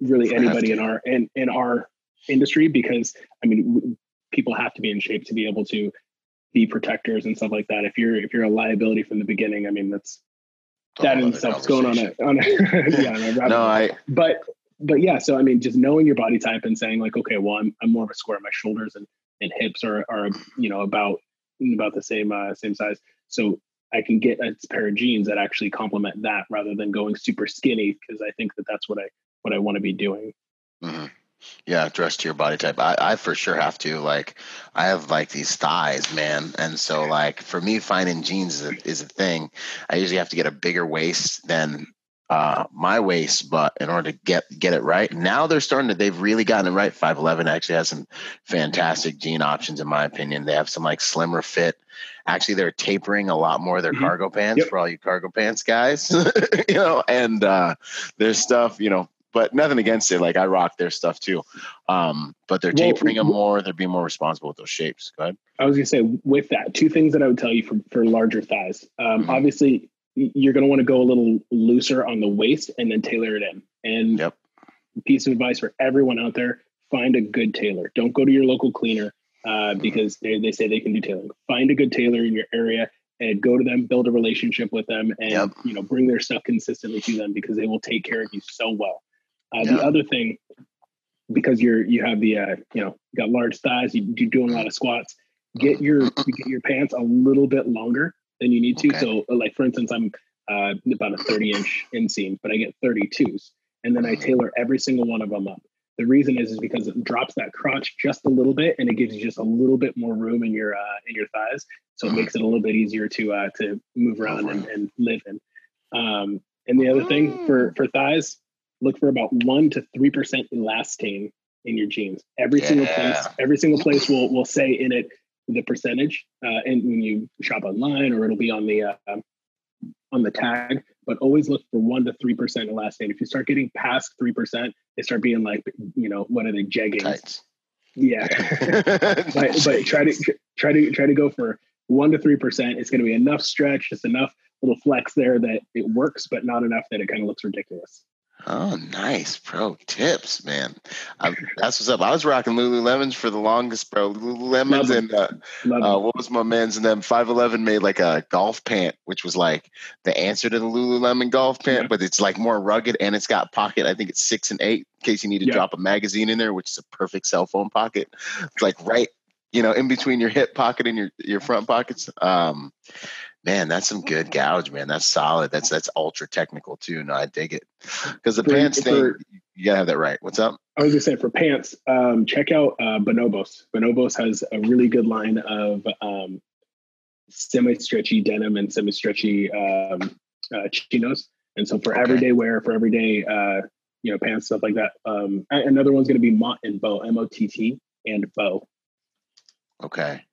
really anybody in our in in our industry because I mean people have to be in shape to be able to be protectors and stuff like that. If you're if you're a liability from the beginning, I mean that's that in itself is going on a on a yeah. no, I but but yeah. So I mean, just knowing your body type and saying like, okay, well, I'm I'm more of a square. My shoulders and and hips are are you know about about the same uh, same size. So I can get a pair of jeans that actually complement that rather than going super skinny because I think that that's what I what I want to be doing. Mm-hmm. Yeah, dress to your body type. I, I for sure have to. Like, I have like these thighs, man, and so like for me, finding jeans is a, is a thing. I usually have to get a bigger waist than uh, my waist, but in order to get get it right, now they're starting to. They've really gotten it right. Five Eleven actually has some fantastic jean options, in my opinion. They have some like slimmer fit. Actually, they're tapering a lot more their mm-hmm. cargo pants yep. for all you cargo pants guys. you know, and uh, there's stuff. You know, but nothing against it. Like I rock their stuff too. Um, but they're Well, tapering them more. They're being more responsible with those shapes. Go ahead. I was gonna say with that, two things that I would tell you for for larger thighs. Um, Mhm. Obviously, you're gonna want to go a little looser on the waist and then tailor it in. And Yep. piece of advice for everyone out there: find a good tailor. Don't go to your local cleaner uh, because they they say they can do tailoring. Find a good tailor in your area and go to them, build a relationship with them, and Yep. you know bring their stuff consistently to them because they will take care of you so well. Uh, Yeah. The other thing, because you're you have the uh, you know you got large thighs, you, you're doing a lot of squats. Get your you get your pants a little bit longer than you need to. Okay. So, like for instance, I'm uh, about a 30 inch inseam, but I get 32s, and then I tailor every single one of them up. The reason is is because it drops that crotch just a little bit, and it gives you just a little bit more room in your uh, in your thighs, so it makes it a little bit easier to uh, to move around and, and live in. Um, and the other thing for for thighs, look for about one to three percent elastane in your jeans. Every single place, every single place will will say in it the percentage, uh, and when you shop online, or it'll be on the uh, on the tag. But always look for one to three percent elastane. If you start getting past three percent, they start being like, you know, what are they jeggings? Tights. Yeah, but, but try to try to try to go for one to three percent. It's going to be enough stretch, just enough little flex there that it works, but not enough that it kind of looks ridiculous. Oh, nice, bro. Tips, man. I, that's what's up. I was rocking Lululemons for the longest, bro. Lululemons 'em. and uh, uh, what was my man's? And then 511 made like a golf pant, which was like the answer to the Lululemon golf pant, Yeah. but it's like more rugged and it's got pocket. I think it's six and eight in case you need to Yeah. drop a magazine in there, which is a perfect cell phone pocket. It's like right, you know, in between your hip pocket and your your front pockets. Um, man, that's some good gouge, man. That's solid. That's that's ultra technical too. No, I dig it because the For- pants thing, for- you gotta have that right. What's up? I was gonna say for pants, um, check out uh, Bonobos. Bonobos has a really good line of um, semi-stretchy denim and semi-stretchy um, uh, chinos. And so for Okay. everyday wear, for everyday uh, you know pants, stuff like that. Um, another one's gonna be Mott and Bow, M O T T and Bow. Okay.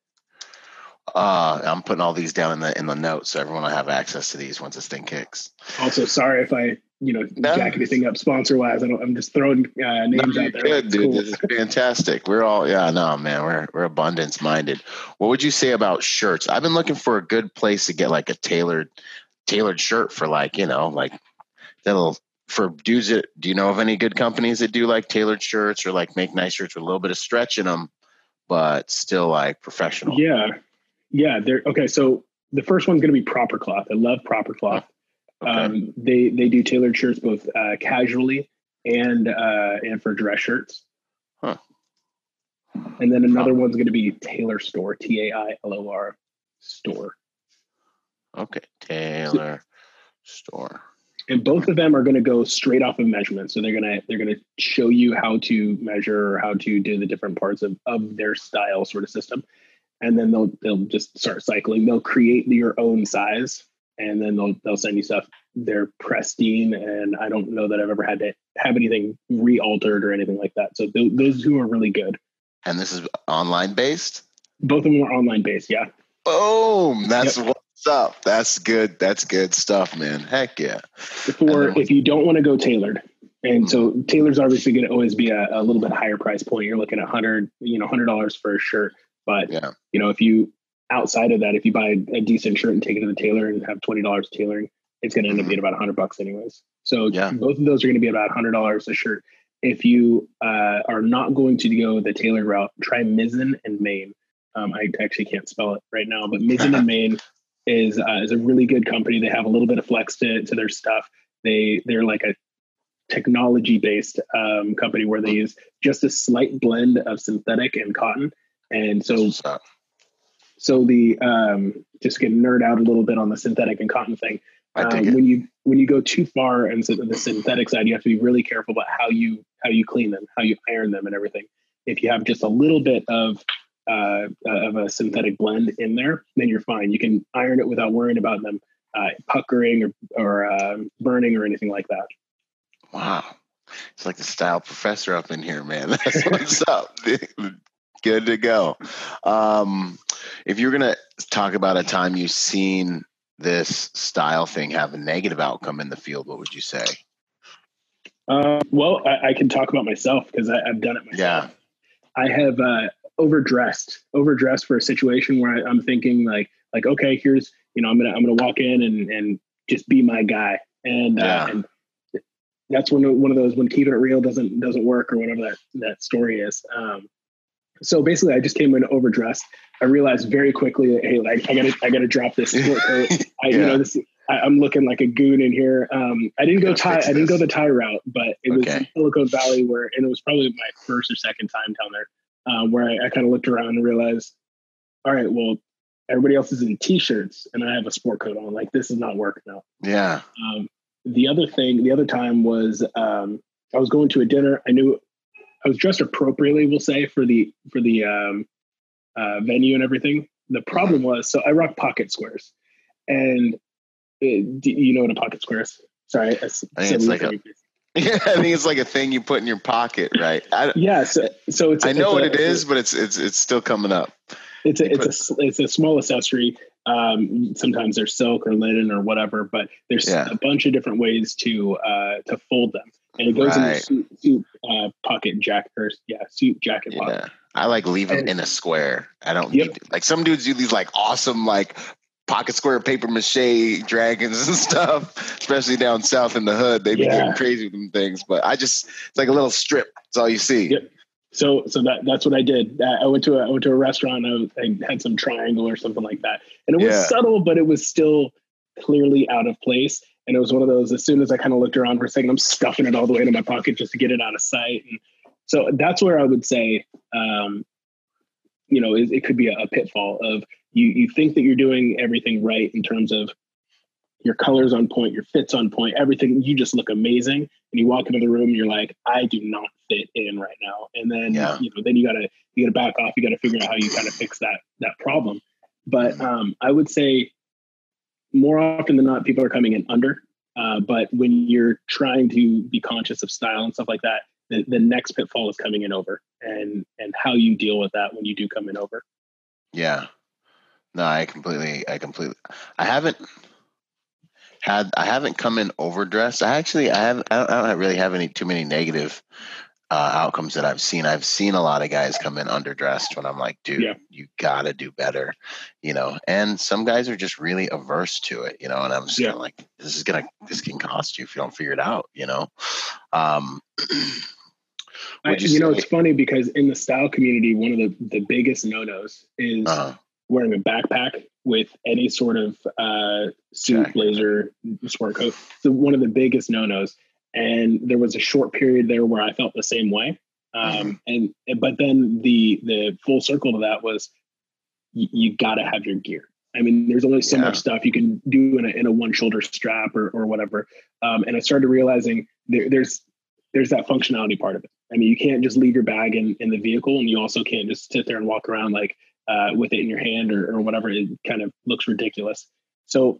Uh, I'm putting all these down in the in the notes so everyone will have access to these once this thing kicks. Also, sorry if I you know No. jack anything up sponsor wise. I don't. I'm just throwing uh, names you're out there. good, dude. cool. This is fantastic. We're all yeah, no, man. We're we're abundance minded. What would you say about shirts? I've been looking for a good place to get like a tailored tailored shirt for like you know like that'll for dudes. That, do you know of any good companies that do like tailored shirts or like make nice shirts with a little bit of stretch in them, but still like professional? Yeah, yeah. They're okay. So the first one's going to be Proper Cloth. I love Proper Cloth. Okay. Um, they they do tailored shirts both uh, casually and uh, and for dress shirts. Huh. And then another one's going to be Tailor Store. T A I L O R Store. okay. Tailor store. and both of them are going to go straight off of measurement so they're going to they're going to show you how to measure or how to do the different parts of, of their style sort of system and then they'll they'll just start cycling they'll create your own size and then they'll they'll send you stuff they're pristine and i don't know that i've ever had to have anything re-altered or anything like that so th- those two are really good And this is online based. both of them are online based yeah Boom. That's what's up. That's good. That's good stuff, man. Heck yeah. for if you don't want to go tailored and hmm. so tailor's obviously going to always be a, a little bit higher price point you're looking at 100 you know $100 for a shirt but Yeah. you know if you outside of that if you buy a decent shirt and take it to the tailor and have $20 tailoring it's going to end up being about 100 bucks anyways. So Yeah. both of those are going to be about $100 a shirt. If you uh, are not going to go the tailored route try Mizzen and Main. um, i actually can't spell it right now but Mizzen and Main is uh, is a really good company. They have a little bit of flex to, to their stuff. They they're like a technology based um, company where they use just a slight blend of synthetic and cotton and so so the um, just get nerd out a little bit on the synthetic and cotton thing. Um, when you when you go too far and so the synthetic side, you have to be really careful about how you how you clean them, how you iron them, and everything. If you have just a little bit of uh, of a synthetic blend in there, then you're fine. You can iron it without worrying about them uh, puckering or or uh, burning or anything like that. Wow. It's like the style professor up in here, man. That's what's up. Good to go. Um, if you're going to talk about a time you've seen this style thing have a negative outcome in the field, what would you say? Uh, well, I, I, can talk about myself because I've done it myself. Yeah. I have uh, overdressed, overdressed for a situation where I, am thinking like, like, okay, here's, you know, I'm gonna, I'm gonna walk in and and just be my guy, and, uh, yeah. uh, and that's when one of those when keeping it real doesn't doesn't work or whatever that that story is. Um, so basically, I just came in overdressed. I realized very quickly that hey, like I gotta I gotta drop this sport coat. I, yeah. You know, this I, am looking like a goon in here. Um, I didn't go tie. I didn't go the tie route, but it was. Silicon Valley where, and it was probably my first or second time down there, uh, where I, I kind of looked around and realized, all right, well, everybody else is in t-shirts and I have a sport coat on. Like this is not working out. Yeah. Um, the other thing, the other time was um, I was going to a dinner. I knew I was dressed appropriately, we'll say, for the for the um, uh, venue and everything. The problem was, so I rock pocket squares, and it, do you know what a pocket square is? Sorry, I, I think it's like a, yeah, I think it's like a thing you put in your pocket, right? I, yeah, so, so it's. I know it's what a, it is, but it's it's it's still coming up. It's a it's a it's a small accessory. Um, sometimes they're silk or linen or whatever, but there's yeah. a bunch of different ways to uh, to fold them, and it goes right. in the suit, suit uh, pocket jacket or yeah suit jacket pocket. I like leave them in a square. I don't yep. need like some dudes do these like awesome like pocket square paper mache dragons and stuff, especially down south in the hood. They be yeah. getting crazy with them things. But I just it's like a little strip. That's all you see. Yep. So so that that's what I did. I went to a, I went to a restaurant. I, I had some triangle or something like that, and it was yeah. subtle, but it was still clearly out of place. And it was one of those. As soon as I kind of looked around for a second, I'm stuffing it all the way into my pocket just to get it out of sight. And so that's where I would say, um, you know, it, it could be a, a pitfall of you you think that you're doing everything right in terms of your colors on point, your fits on point, everything. You just look amazing. And you walk into the room, and you're like, I do not fit in right now. And then yeah. you know, then you gotta you gotta back off. You gotta figure out how you kind of fix that that problem. But um, I would say more often than not, people are coming in under. Uh, but when you're trying to be conscious of style and stuff like that, the, the next pitfall is coming in over, and and how you deal with that when you do come in over. Yeah, no, I completely, I completely, I haven't had, I haven't come in overdressed. I actually, I haven't, I don't, I don't really have any too many negative uh, outcomes that I've seen. I've seen a lot of guys come in underdressed when I'm like, dude, yeah. you gotta do better, you know. And some guys are just really averse to it, you know. And I'm just yeah. like, this is gonna, this can cost you if you don't figure it out, you know. Um, I, you, you know, it's funny because in the style community, one of the the biggest no nos is. Uh-huh wearing a backpack with any sort of uh, suit, blazer, sport coat. So one of the biggest no-nos. And there was a short period there where I felt the same way. Um, and but then the the full circle to that was you, you got to have your gear. I mean, there's only so yeah. much stuff you can do in a, in a one shoulder strap or, or whatever. Um, and I started realizing there, there's there's that functionality part of it. I mean, you can't just leave your bag in, in the vehicle, and you also can't just sit there and walk around like uh, with it in your hand or, or whatever, it kind of looks ridiculous. So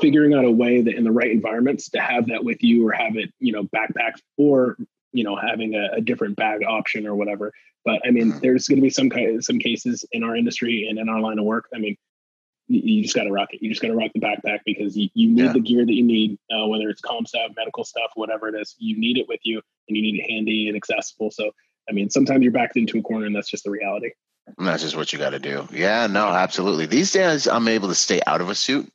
figuring out a way that in the right environments to have that with you or have it, you know, backpacked or, you know, having a, a different bag option or whatever. But I mean, there's going to be some kind of, some cases in our industry and in our line of work. I mean, you, you just got to rock it. You just got to rock the backpack because you, you need yeah. the gear that you need, uh, whether it's calm stuff, medical stuff, whatever it is, you need it with you and you need it handy and accessible. So, I mean, sometimes you're backed into a corner and that's just the reality. And that's just what you got to do. Yeah, no, absolutely. These days, I'm able to stay out of a suit.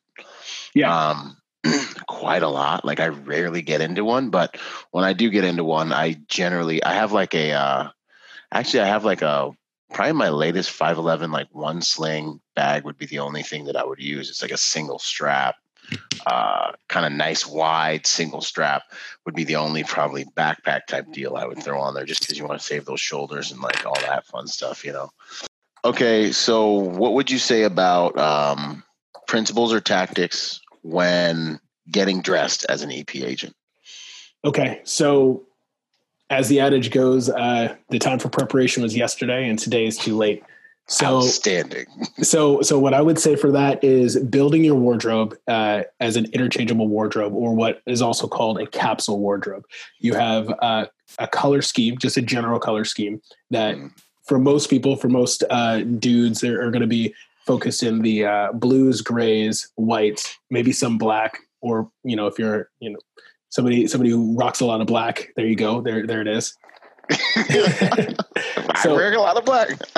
Yeah. Um, quite a lot. Like I rarely get into one, but when I do get into one, I generally I have like a uh actually I have like a probably my latest 511 like one sling bag would be the only thing that I would use. It's like a single strap uh, kind of nice wide single strap would be the only probably backpack type deal I would throw on there just because you want to save those shoulders and like all that fun stuff, you know. Okay, so what would you say about um, principles or tactics when getting dressed as an EP agent? Okay, so as the adage goes, uh, the time for preparation was yesterday, and today is too late. So outstanding. so so what I would say for that is building your wardrobe uh, as an interchangeable wardrobe, or what is also called a capsule wardrobe. You have uh, a color scheme, just a general color scheme that mm. for most people, for most uh, dudes, there are going to be focused in the uh, blues, grays, whites, maybe some black, or you know if you're you know somebody somebody who rocks a lot of black. There you go. There there it is. so, wearing a lot of black.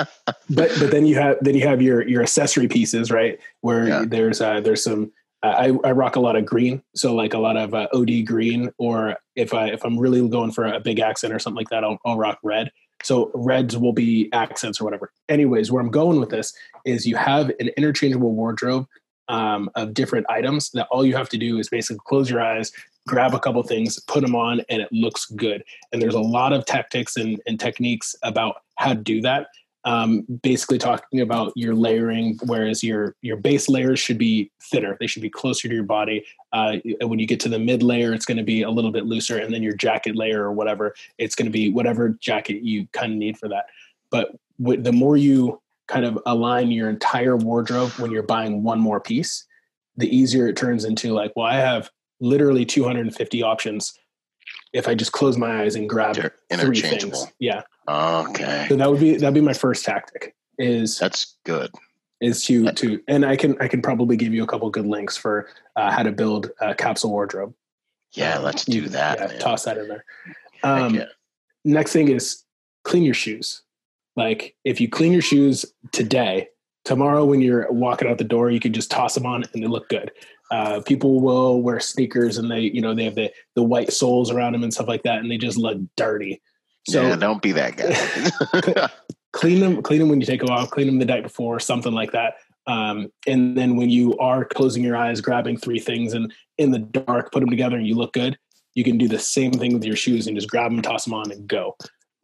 but but then you have then you have your your accessory pieces, right? Where yeah. there's uh, there's some I, I rock a lot of green, so like a lot of uh, OD green, or if I if I'm really going for a big accent or something like that, I'll, I'll rock red. So reds will be accents or whatever. Anyways, where I'm going with this is you have an interchangeable wardrobe um, of different items that all you have to do is basically close your eyes, grab a couple things, put them on, and it looks good. And there's a lot of tactics and, and techniques about how to do that um, basically talking about your layering, whereas your your base layers should be thinner. They should be closer to your body. Uh, when you get to the mid layer, it's going to be a little bit looser, and then your jacket layer or whatever, it's going to be whatever jacket you kind of need for that. But w- the more you kind of align your entire wardrobe when you're buying one more piece, the easier it turns into like, well, I have literally 250 options if I just close my eyes and grab three things. Yeah. Okay. So that would be that'd be my first tactic. Is that's good. Is to to and I can I can probably give you a couple good links for uh, how to build a capsule wardrobe. Yeah, let's do that. Yeah, toss that in there. Um, yeah. Next thing is clean your shoes. Like if you clean your shoes today, tomorrow when you're walking out the door, you can just toss them on and they look good. Uh, people will wear sneakers and they, you know, they have the the white soles around them and stuff like that, and they just look dirty. So yeah, don't be that guy. clean them, clean them when you take them off. Clean them the night before, something like that. Um, and then when you are closing your eyes, grabbing three things, and in the dark, put them together, and you look good. You can do the same thing with your shoes and just grab them, toss them on, and go.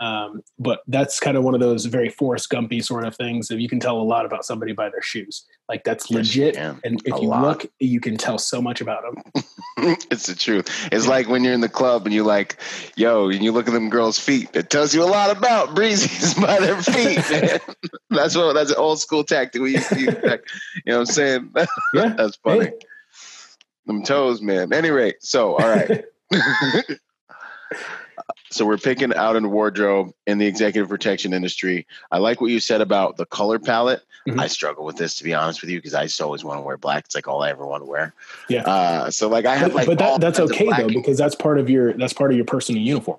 Um, but that's kind of one of those very Forrest Gumpy sort of things. If you can tell a lot about somebody by their shoes, like that's legit. and if you lot. look, you can tell so much about them. it's the truth. It's like when you're in the club and you're like, yo, and you look at them girls' feet. It tells you a lot about breezes by their feet. that's what that's an old school tactic we used to use. you know what I'm saying? Yeah. that's funny. Hey. Them toes, man. Any rate, so all right. So we're picking out in wardrobe in the executive protection industry. I like what you said about the color palette. Mm-hmm. I struggle with this to be honest with you because I just always want to wear black. It's like all I ever want to wear. Yeah. Uh, so like I have but, like, but that, that's okay though because that's part of your that's part of your personal uniform.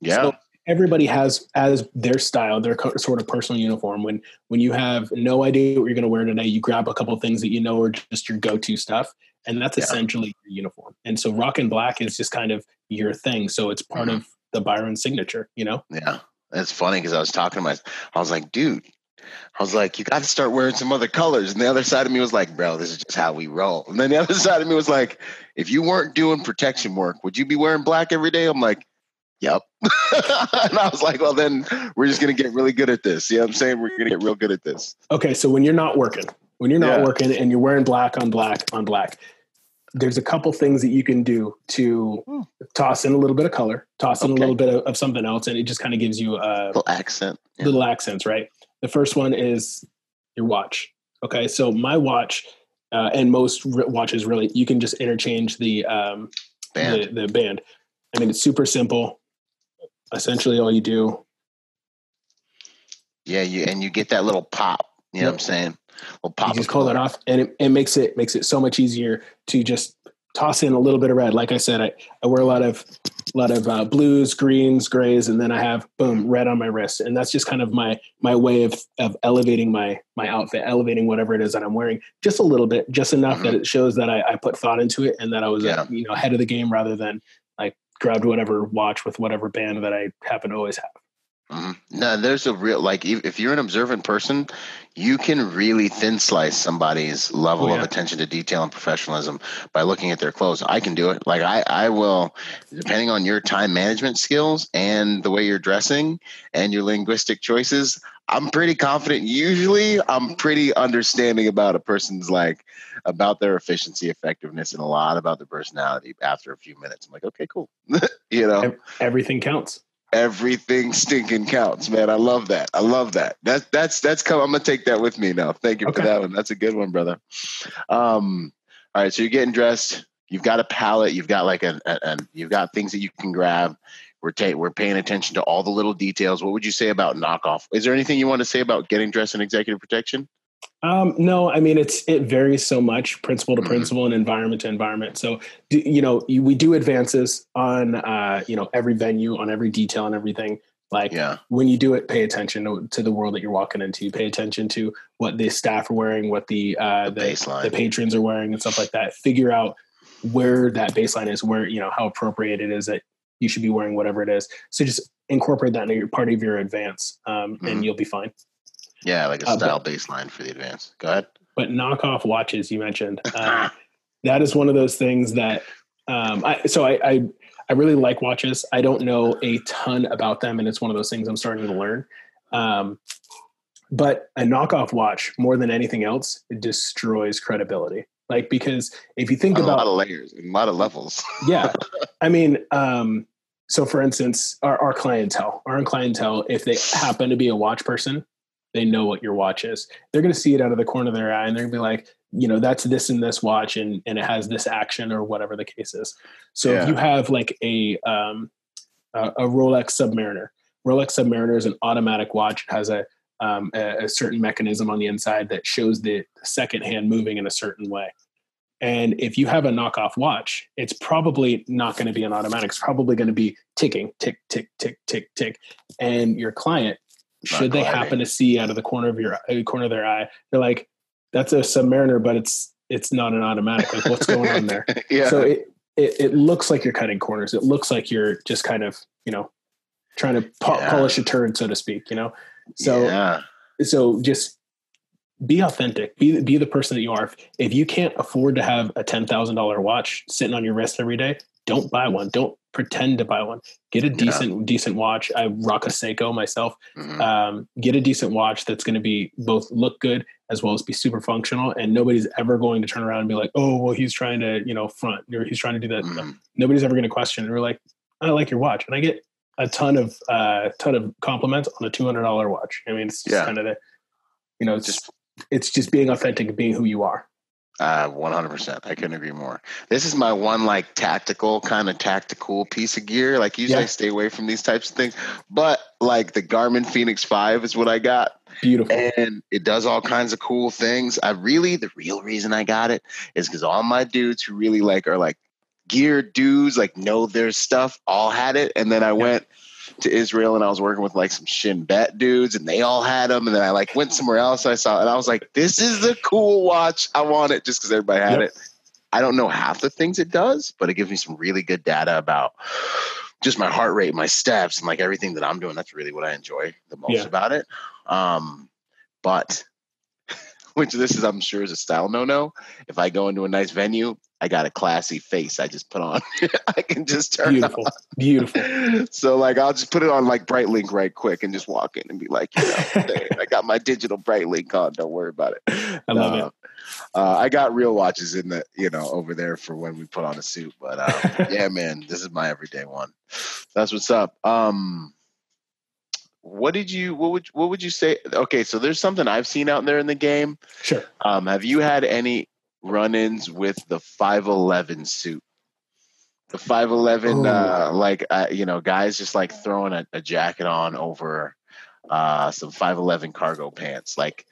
Yeah. So everybody has as their style, their sort of personal uniform. When when you have no idea what you're going to wear today, you grab a couple things that you know are just your go to stuff, and that's yeah. essentially your uniform. And so rock and black is just kind of your thing. So it's part mm-hmm. of the Byron signature, you know? Yeah. That's funny because I was talking to my, I was like, dude, I was like, you got to start wearing some other colors. And the other side of me was like, bro, this is just how we roll. And then the other side of me was like, if you weren't doing protection work, would you be wearing black every day? I'm like, yep. and I was like, well, then we're just going to get really good at this. You know what I'm saying? We're going to get real good at this. Okay. So when you're not working, when you're not yeah. working and you're wearing black on black on black, there's a couple things that you can do to hmm. toss in a little bit of color, toss in a little bit of, of, something else, and it just kind of gives you a little accent. Yeah. Little accents, right? The first one is your watch. Okay, so my watch uh, and most watches really, you can just interchange the um, band. The, the band. I mean, it's super simple. Essentially, all you do. Yeah, you and you get that little pop. You know yep. what I'm saying? We'll pop. You just call that off, and it, it, makes it makes it so much easier to just toss in a little bit of red. Like I said, I, I wear a lot of a lot of uh, blues, greens, grays, and then I have boom red on my wrist, and that's just kind of my my way of of elevating my my outfit, elevating whatever it is that I'm wearing, just a little bit, just enough mm-hmm. that it shows that I, I, put thought into it and that I was yeah. uh, you know ahead of the game rather than like grabbed whatever watch with whatever band that I happen to always have. Mm-hmm. No, there's a real like if you're an observant person, you can really thin slice somebody's level oh, yeah. of attention to detail and professionalism by looking at their clothes. I can do it. Like I, I will, depending on your time management skills and the way you're dressing and your linguistic choices. I'm pretty confident. Usually, I'm pretty understanding about a person's like about their efficiency, effectiveness, and a lot about their personality. After a few minutes, I'm like, okay, cool. you know, everything counts everything stinking counts, man. I love that. I love that. That's that's that's come. I'm gonna take that with me now. Thank you okay. for that one. That's a good one, brother. Um, all right, so you're getting dressed. You've got a palette. You've got like a, a, a you've got things that you can grab. We're ta- we're paying attention to all the little details. What would you say about knockoff? Is there anything you want to say about getting dressed in executive protection? Um, no, I mean it's it varies so much, principal to mm-hmm. principal and environment to environment. So, you know, we do advances on uh, you know every venue, on every detail, and everything. Like yeah. when you do it, pay attention to, to, the world that you're walking into. Pay attention to what the staff are wearing, what the uh, the, the, the patrons are wearing, and stuff like that. Figure out where that baseline is, where you know how appropriate it is that you should be wearing whatever it is. So just incorporate that into your part of your advance, um, mm-hmm. and you'll be fine. Yeah, like a style uh, but, baseline for the advance. Go ahead. But knockoff watches you mentioned, uh, that is one of those things that. Um, I, so I, I I really like watches. I don't know a ton about them, and it's one of those things I'm starting to learn. Um, but a knockoff watch, more than anything else, it destroys credibility. Like because if you think a about a lot of layers, a lot of levels. yeah, I mean, um, so for instance, our, our clientele, our clientele, if they happen to be a watch person, they know what your watch is. They're going to see it out of the corner of their eye, and they're going to be like, you know, that's this and this watch, and and it has this action or whatever the case is. So yeah. if you have like a um, a, a Rolex Submariner, Rolex Submariner is an automatic watch. It has a um, a, a, certain mechanism on the inside that shows the second hand moving in a certain way. And if you have a knockoff watch, it's probably not going to be an automatic. It's probably going to be ticking, tick, tick, tick, tick, tick. And your client, should they happen to see out of the corner of your uh, corner of their eye, they're like, "That's a Submariner, but it's it's not an automatic. Like, what's going on there?" yeah. So it, it, it looks like you're cutting corners. It looks like you're just kind of you know trying to po- yeah. polish a turn, so to speak. You know, so yeah. so just be authentic. Be be the person that you are. If you can't afford to have a ten thousand dollar watch sitting on your wrist every day, don't buy one. Don't pretend to buy one. Get a decent yeah. decent watch. I rock a Seiko myself. Mm-hmm. Um, get a decent watch that's going to be both look good as well as be super functional. And nobody's ever going to turn around and be like, "Oh, well, he's trying to you know front or he's trying to do that." Mm-hmm. Nobody's ever going to question. And we're like, "I like your watch," and I get a ton of uh, ton of compliments on a two hundred dollar watch. I mean, it's just yeah. kind of the you know, it's just it's just being authentic and being who you are. Uh, 100%. I couldn't agree more. This is my one like tactical kind of tactical piece of gear. Like usually yeah. I stay away from these types of things, but like the Garmin Fenix 5 is what I got. Beautiful. And it does all kinds of cool things. I really, the real reason I got it is because all my dudes who really like are like gear dudes, like know their stuff, all had it. And then I yeah. went to Israel and I was working with like some Shin Bet dudes and they all had them. And then I like went somewhere else I saw and I was like, this is the cool watch. I want it just because everybody had yep. it. I don't know half the things it does, but it gives me some really good data about just my heart rate, my steps, and like everything that I'm doing. That's really what I enjoy the most yeah. about it. Um, but which this is, I'm sure, is a style no no. If I go into a nice venue, I got a classy face I just put on. I can just turn beautiful, on. beautiful. So like I'll just put it on like Breitling right quick and just walk in and be like, you know, I got my digital Breitling on. Don't worry about it. I love uh, it. Uh, I got real watches in the you know over there for when we put on a suit. But uh, yeah, man, this is my everyday one. That's what's up. Um, what did you what would what would you say? Okay so there's something i've seen out there in the game. Sure. Um have you had any run-ins with the 511 suit? The 511 uh like uh, you know guys just like throwing a, a jacket on over uh some 511 cargo pants. Like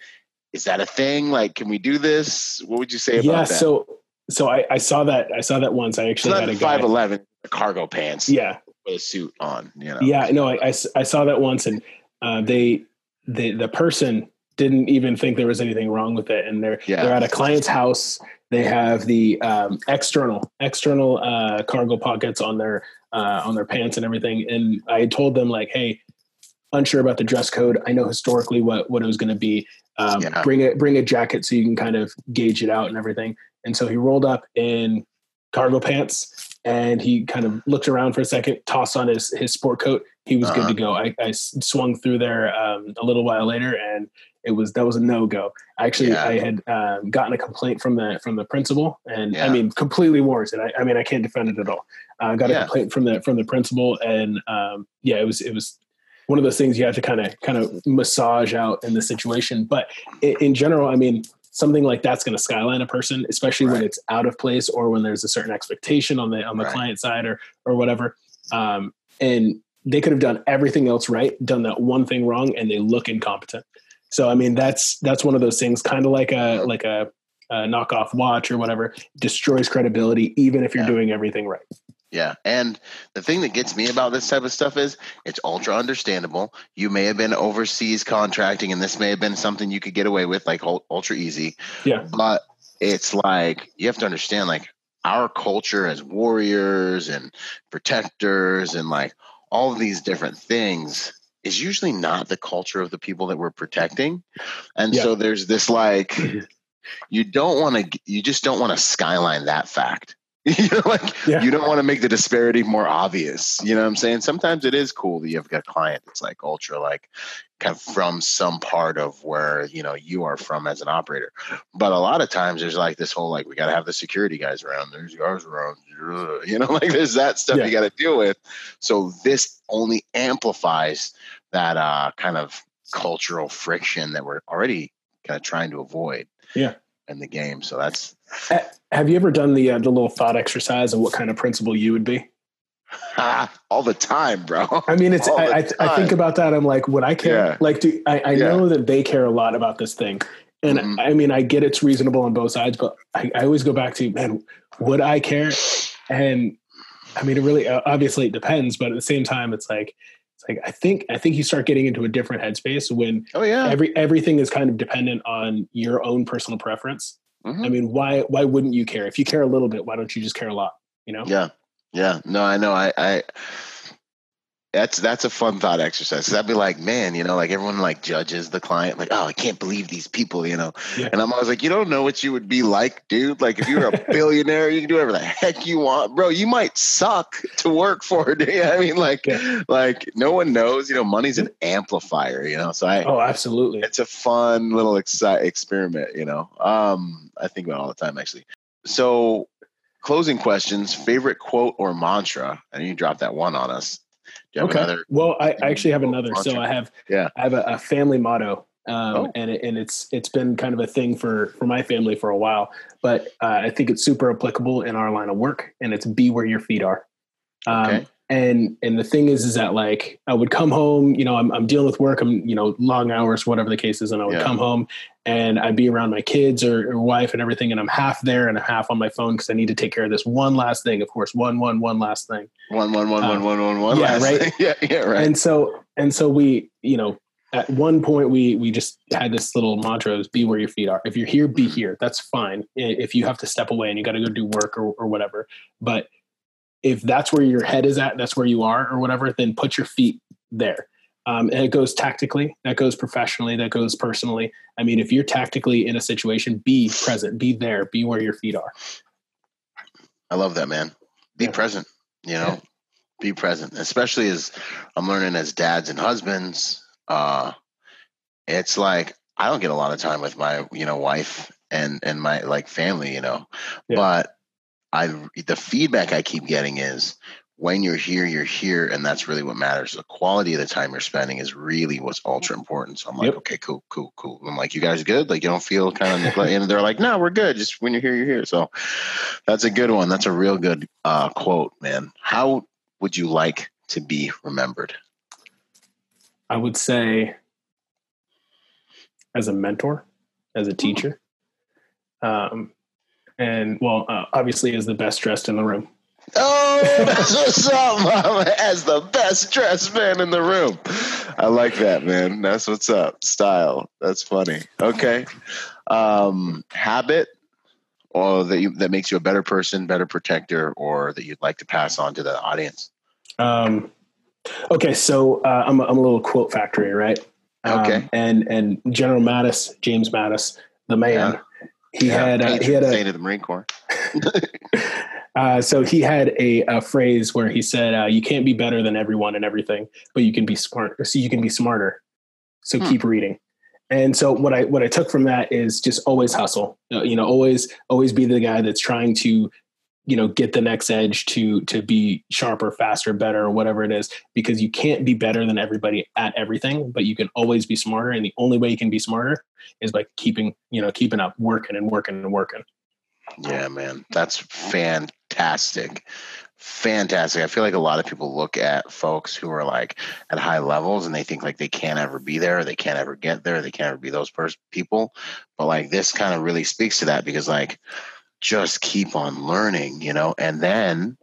is that a thing? Like can we do this? What would you say about yeah, that? so so I, I saw that i saw that once. I actually had a 511 cargo pants. Yeah with a suit on. You know. Yeah, no, I, I, I saw that once, and uh, they the the person didn't even think there was anything wrong with it, and they're yeah. they're at a client's house. They have the um, external external uh, cargo pockets on their uh, on their pants and everything. And I told them like, hey, unsure about the dress code. I know historically what what it was going to be. Um, yeah. Bring a bring a jacket so you can kind of gauge it out and everything. And so he rolled up in cargo pants and he kind of looked around for a second, tossed on his his sport coat. He was uh-huh. good to uh-huh. go. I, I swung through there um, a little while later, and it was that was a no go. Actually, yeah. I had um, gotten a complaint from the from the principal, and yeah. I mean completely warranted. I, I, mean I can't defend it at all. I uh, got yeah. a complaint from the from the principal, and um, yeah, it was it was one of those things you have to kind of kind of massage out in the situation. But in, in general, I mean, something like that's going to skyline a person, especially right. when it's out of place or when there's a certain expectation on the on the right. client side or or whatever. Um, and they could have done everything else right, done that one thing wrong, and they look incompetent. So I mean, that's that's one of those things, kind of like a like a, a knockoff watch or whatever, destroys credibility, even if you're Yeah. doing everything right. Yeah. And the thing that gets me about this type of stuff is it's ultra understandable. You may have been overseas contracting and this may have been something you could get away with, like ultra easy. Yeah. But it's like you have to understand, like, our culture as warriors and protectors and like all of these different things is usually not the culture of the people that we're protecting. And Yeah. so there's this like, you don't want to, you just don't want to skyline that fact. you know, like Yeah. you don't want to make the disparity more obvious. You know what I'm saying? Sometimes it is cool that you've got a client that's like ultra, like kind of from some part of where, you know, you are from as an operator. But a lot of times there's like this whole, like, we got to have the security guys around. There's guys around. You know, like there's that stuff Yeah. you got to deal with. So this only amplifies that uh, kind of cultural friction that we're already kind of trying to avoid. Yeah. In the game. So that's, Have you ever done the uh, the little thought exercise of what kind of principal you would be? all the time, bro. I mean, it's I, I, I think about that. I'm like, would I care? Yeah. Like, do I, I Yeah. know that they care a lot about this thing, and Mhm. I mean, I get it's reasonable on both sides, but I, I always go back to, man, would I care? And I mean, it really obviously it depends, but at the same time, it's like it's like I think I think you start getting into a different headspace when Oh yeah. every everything is kind of dependent on your own personal preference. Mhm. I mean, why why wouldn't you care? If you care a little bit, why don't you just care a lot? You know? Yeah. Yeah. No, I know. I, I, that's, that's a fun thought exercise. Cause I'd be like, man, you know, like everyone like judges the client, like, oh, I can't believe these people, you know? Yeah. And I'm always like, you don't know what you would be like, dude. Like if you were a billionaire, you can do whatever the heck you want, bro. You might suck to work for. Do you? I mean, like, Yeah. like no one knows, you know, money's an amplifier, you know? So I, Oh, absolutely. it's a fun little exci- experiment you know um i think about it all the time actually so closing questions favorite quote or mantra and you dropped that one on us do you have okay. another well, I, I actually have another. So. I have Yeah. I have a, a family motto, um, Oh. and it, and it's it's been kind of a thing for for my family for a while. But uh, I think it's super applicable in our line of work, and it's be where your feet are. Um, Okay. And and the thing is, is that like I would come home, you know, I'm I'm dealing with work, I'm you know long hours, whatever the case is, and I would Yeah. come home and I'd be around my kids or, or wife and everything, and I'm half there and a half on my phone because I need to take care of this one last thing. Of course, one one one last thing. one one one Uh, one one one one yeah, right? yeah yeah right and so and so we you know at one point we we just had this little mantra is be where your feet are if you're here be here that's fine if you have to step away and you got to go do work or, or whatever but if that's where your head is at that's where you are or whatever then put your feet there um, and it goes tactically that goes professionally that goes personally i mean if you're tactically in a situation be present be there be where your feet are i love that man be Yeah. present you know Yeah. be present especially as i'm learning as dads and husbands uh it's like i don't get a lot of time with my you know wife and and my like family you know Yeah. but i the feedback i keep getting is when you're here you're here and that's really what matters. The quality of the time you're spending is really what's ultra important. So i'm like Yep. okay cool cool cool. I'm like you guys good? Like you don't feel kind of neglect and they're like no we're good. Just when you're here you're here. So that's a good one. That's a real good uh quote man. How would you like to be remembered? I would say as a mentor as a teacher um, and well uh, obviously is the best dressed in the room Oh, that's what's up, mama. As the best dressed man in the room. I like that, man. That's what's up. Style. That's funny. Okay. Um, habit or that you that makes you a better person, better protector, or that you'd like to pass on to the audience. Um, okay, so uh, I'm, a, I'm a little quote factory, right? Um, Okay. and and General Mattis, James Mattis, the man, he had uh, he had a of the Marine Corps. uh, so he had a, a phrase where he said, uh, "You can't be better than everyone and everything, but you can be smart. So you can be smarter. So Hmm. keep reading." And so what I what I took from that is just always hustle. Uh, You know, always always be the guy that's trying to, you know, get the next edge to to be sharper, faster, better, or whatever it is. Because you can't be better than everybody at everything, but you can always be smarter. And the only way you can be smarter is by keeping you know keeping up, working and working and working. Yeah, man. That's fantastic. fantastic. I feel like a lot of people look at folks who are like at high levels and they think like they can't ever be there, they can't ever get there, they can't ever be those first people. But like this kind of really speaks to that because like just keep on learning, you know, and then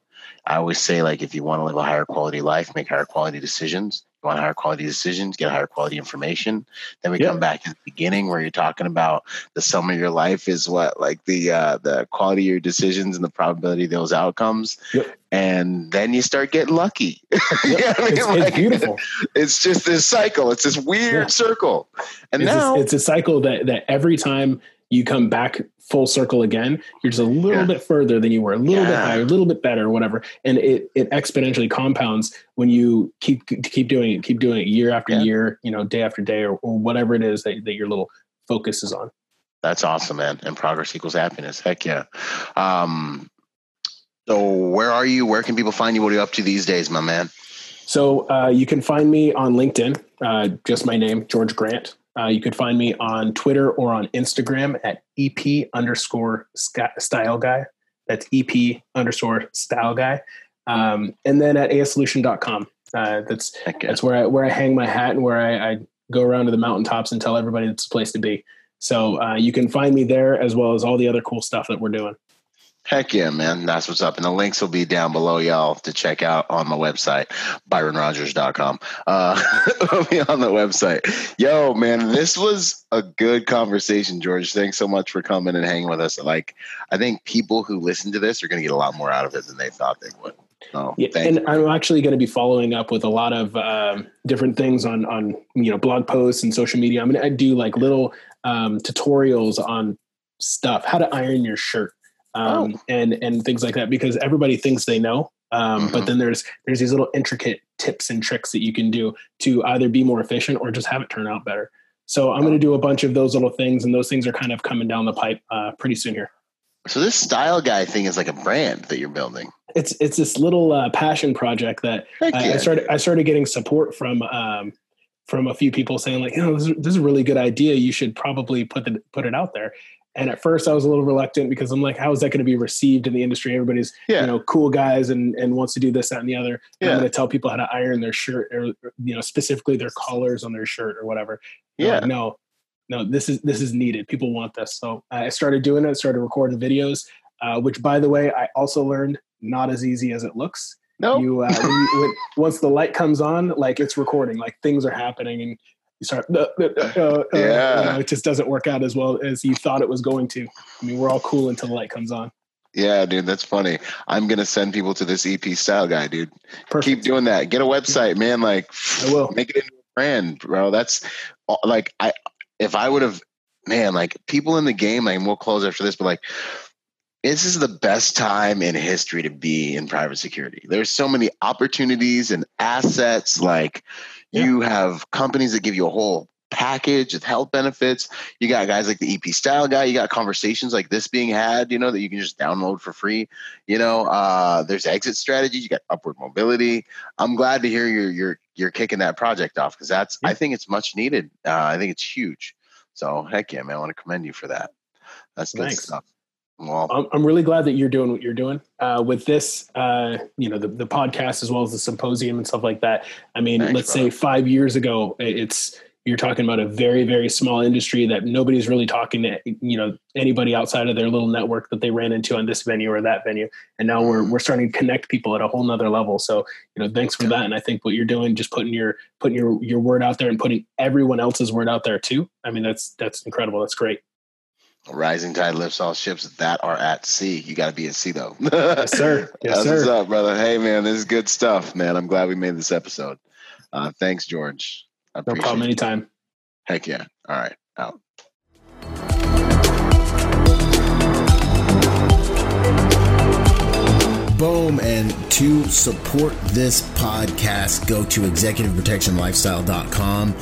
I always say like if you want to live a higher quality life, make higher quality decisions. You want higher quality decisions, get higher quality information. Then we come back to the beginning where you're talking about the sum of your life is what like the uh, the quality of your decisions and the probability of those outcomes. Yep. And then you start getting lucky. Yep. I mean? it's, like, it's, beautiful. It's just this cycle. It's this weird yeah. circle. And it's now a, it's a cycle that that every time you come back full circle again, you're just a little yeah. bit further than you were, a little yeah. bit higher, a little bit better, whatever. And it it exponentially compounds when you keep keep doing it, keep doing it year after yeah. year, you know, day after day, or, or whatever it is that, that your little focus is on. That's awesome, man. And progress equals happiness. Heck yeah. Um, so where are you? Where can people find you? What are you up to these days, my man? So uh, you can find me on LinkedIn, uh, just my name, George Grant. Uh, you could find me on Twitter or on Instagram at EP underscore style guy. That's EP underscore style guy. Um, and then at asolution.com. Uh, that's okay. that's where I where I hang my hat and where I, I, go around to the mountaintops and tell everybody it's a place to be. So uh, you can find me there as well as all the other cool stuff that we're doing. Heck yeah, man. That's what's up. And the links will be down below, y'all, to check out on my website, byronrogers.com. Uh, will be on the website. Yo, man, this was a good conversation, George. Thanks so much for coming and hanging with us. Like, I think people who listen to this are going to get a lot more out of it than they thought they would. Oh, yeah, and you. I'm actually going to be following up with a lot of um, different things on on you know blog posts and social media. I'm going to do like little um, tutorials on stuff, how to iron your shirt, um, oh. and and things like that because everybody thinks they know um, mm-hmm. but then there's there's these little intricate tips and tricks that you can do to either be more efficient or just have it turn out better. So i'm going to do a bunch of those little things and those things are kind of coming down the pipe uh, pretty soon here. So this style guy thing is like a brand that you're building. It's it's this little uh, passion project that I, I, started i started getting support from um, from a few people saying like you know this, this, is a really good idea. You should probably put the put it out there and at first I was a little reluctant because I'm like, how is that going to be received in the industry? Everybody's, yeah. you know, cool guys and, and wants to do this, that, and the other. Yeah. I'm going to tell people how to iron their shirt or, you know, specifically their collars on their shirt or whatever. Yeah. Like, no, no, this is, this is needed. People want this. So I started doing it, started recording videos, uh, which by the way, I also learned not as easy as it looks. No, you, uh, when you when, once the light comes on, like it's recording, like things are happening, and you start, uh, uh, uh, yeah. You know, it just doesn't work out as well as you thought it was going to. I mean, we're all cool until the light comes on. Yeah, dude, that's funny. I'm gonna send people to this EP style guy, dude. Perfect. Keep doing that. Get a website, man. Like, I will make it into a brand, bro. That's like, I if I would have, man, like people in the game. Like, we'll close after this, but like, this is the best time in history to be in private security. There's so many opportunities and assets. Like, yeah. You have companies that give you a whole package of health benefits. You got guys like the EP style guy. You got conversations like this being had, you know, that you can just download for free. You know, uh, there's exit strategies. You got upward mobility. I'm glad to hear you're you're you're kicking that project off because that's yeah. I think it's much needed. Uh, I think it's huge. So heck yeah, man! I want to commend you for that. That's good Thanks. stuff. Well, I'm really glad that you're doing what you're doing uh, with this, uh, you know, the, the podcast as well as the symposium and stuff like that. I mean, Thanks, let's brother. say five years ago, it's you're talking about a very very small industry that nobody's really talking to you know anybody outside of their little network that they ran into on this venue or that venue. And now we're we're starting to connect people at a whole nother level. So you know thanks for that. And i think what you're doing just putting your putting your your word out there and putting everyone else's word out there too. I mean that's that's incredible. That's great rising tide lifts all ships that are at sea. You got to be at sea though. yes, sir. Yes, That's sir. what's up, brother. Hey, man, this is good stuff, man. I'm glad we made this episode. Uh, thanks, George. I no problem. It. Anytime. Heck yeah. All right. Out. Boom. And to support this podcast, go to executiveprotectionlifestyle.com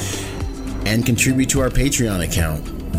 and contribute to our Patreon account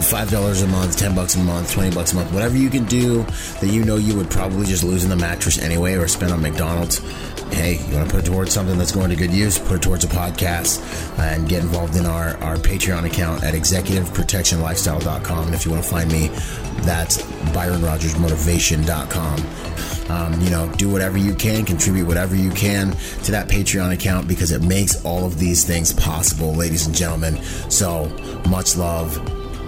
five dollars a month, ten bucks a month, twenty bucks a month, whatever you can do that you know you would probably just lose in the mattress anyway or spend on McDonald's. Hey, you want to put it towards something that's going to good use? Put it towards a podcast and get involved in our, our Patreon account at executiveprotectionlifestyle.com. And if you want to find me, that's ByronRogersMotivation.com. Um, you know, do whatever you can, contribute whatever you can to that Patreon account because it makes all of these things possible, ladies and gentlemen. So much love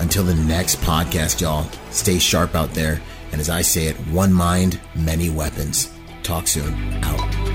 until the next podcast, y'all, stay sharp out there. And as I say it, one mind, many weapons. Talk soon. Out.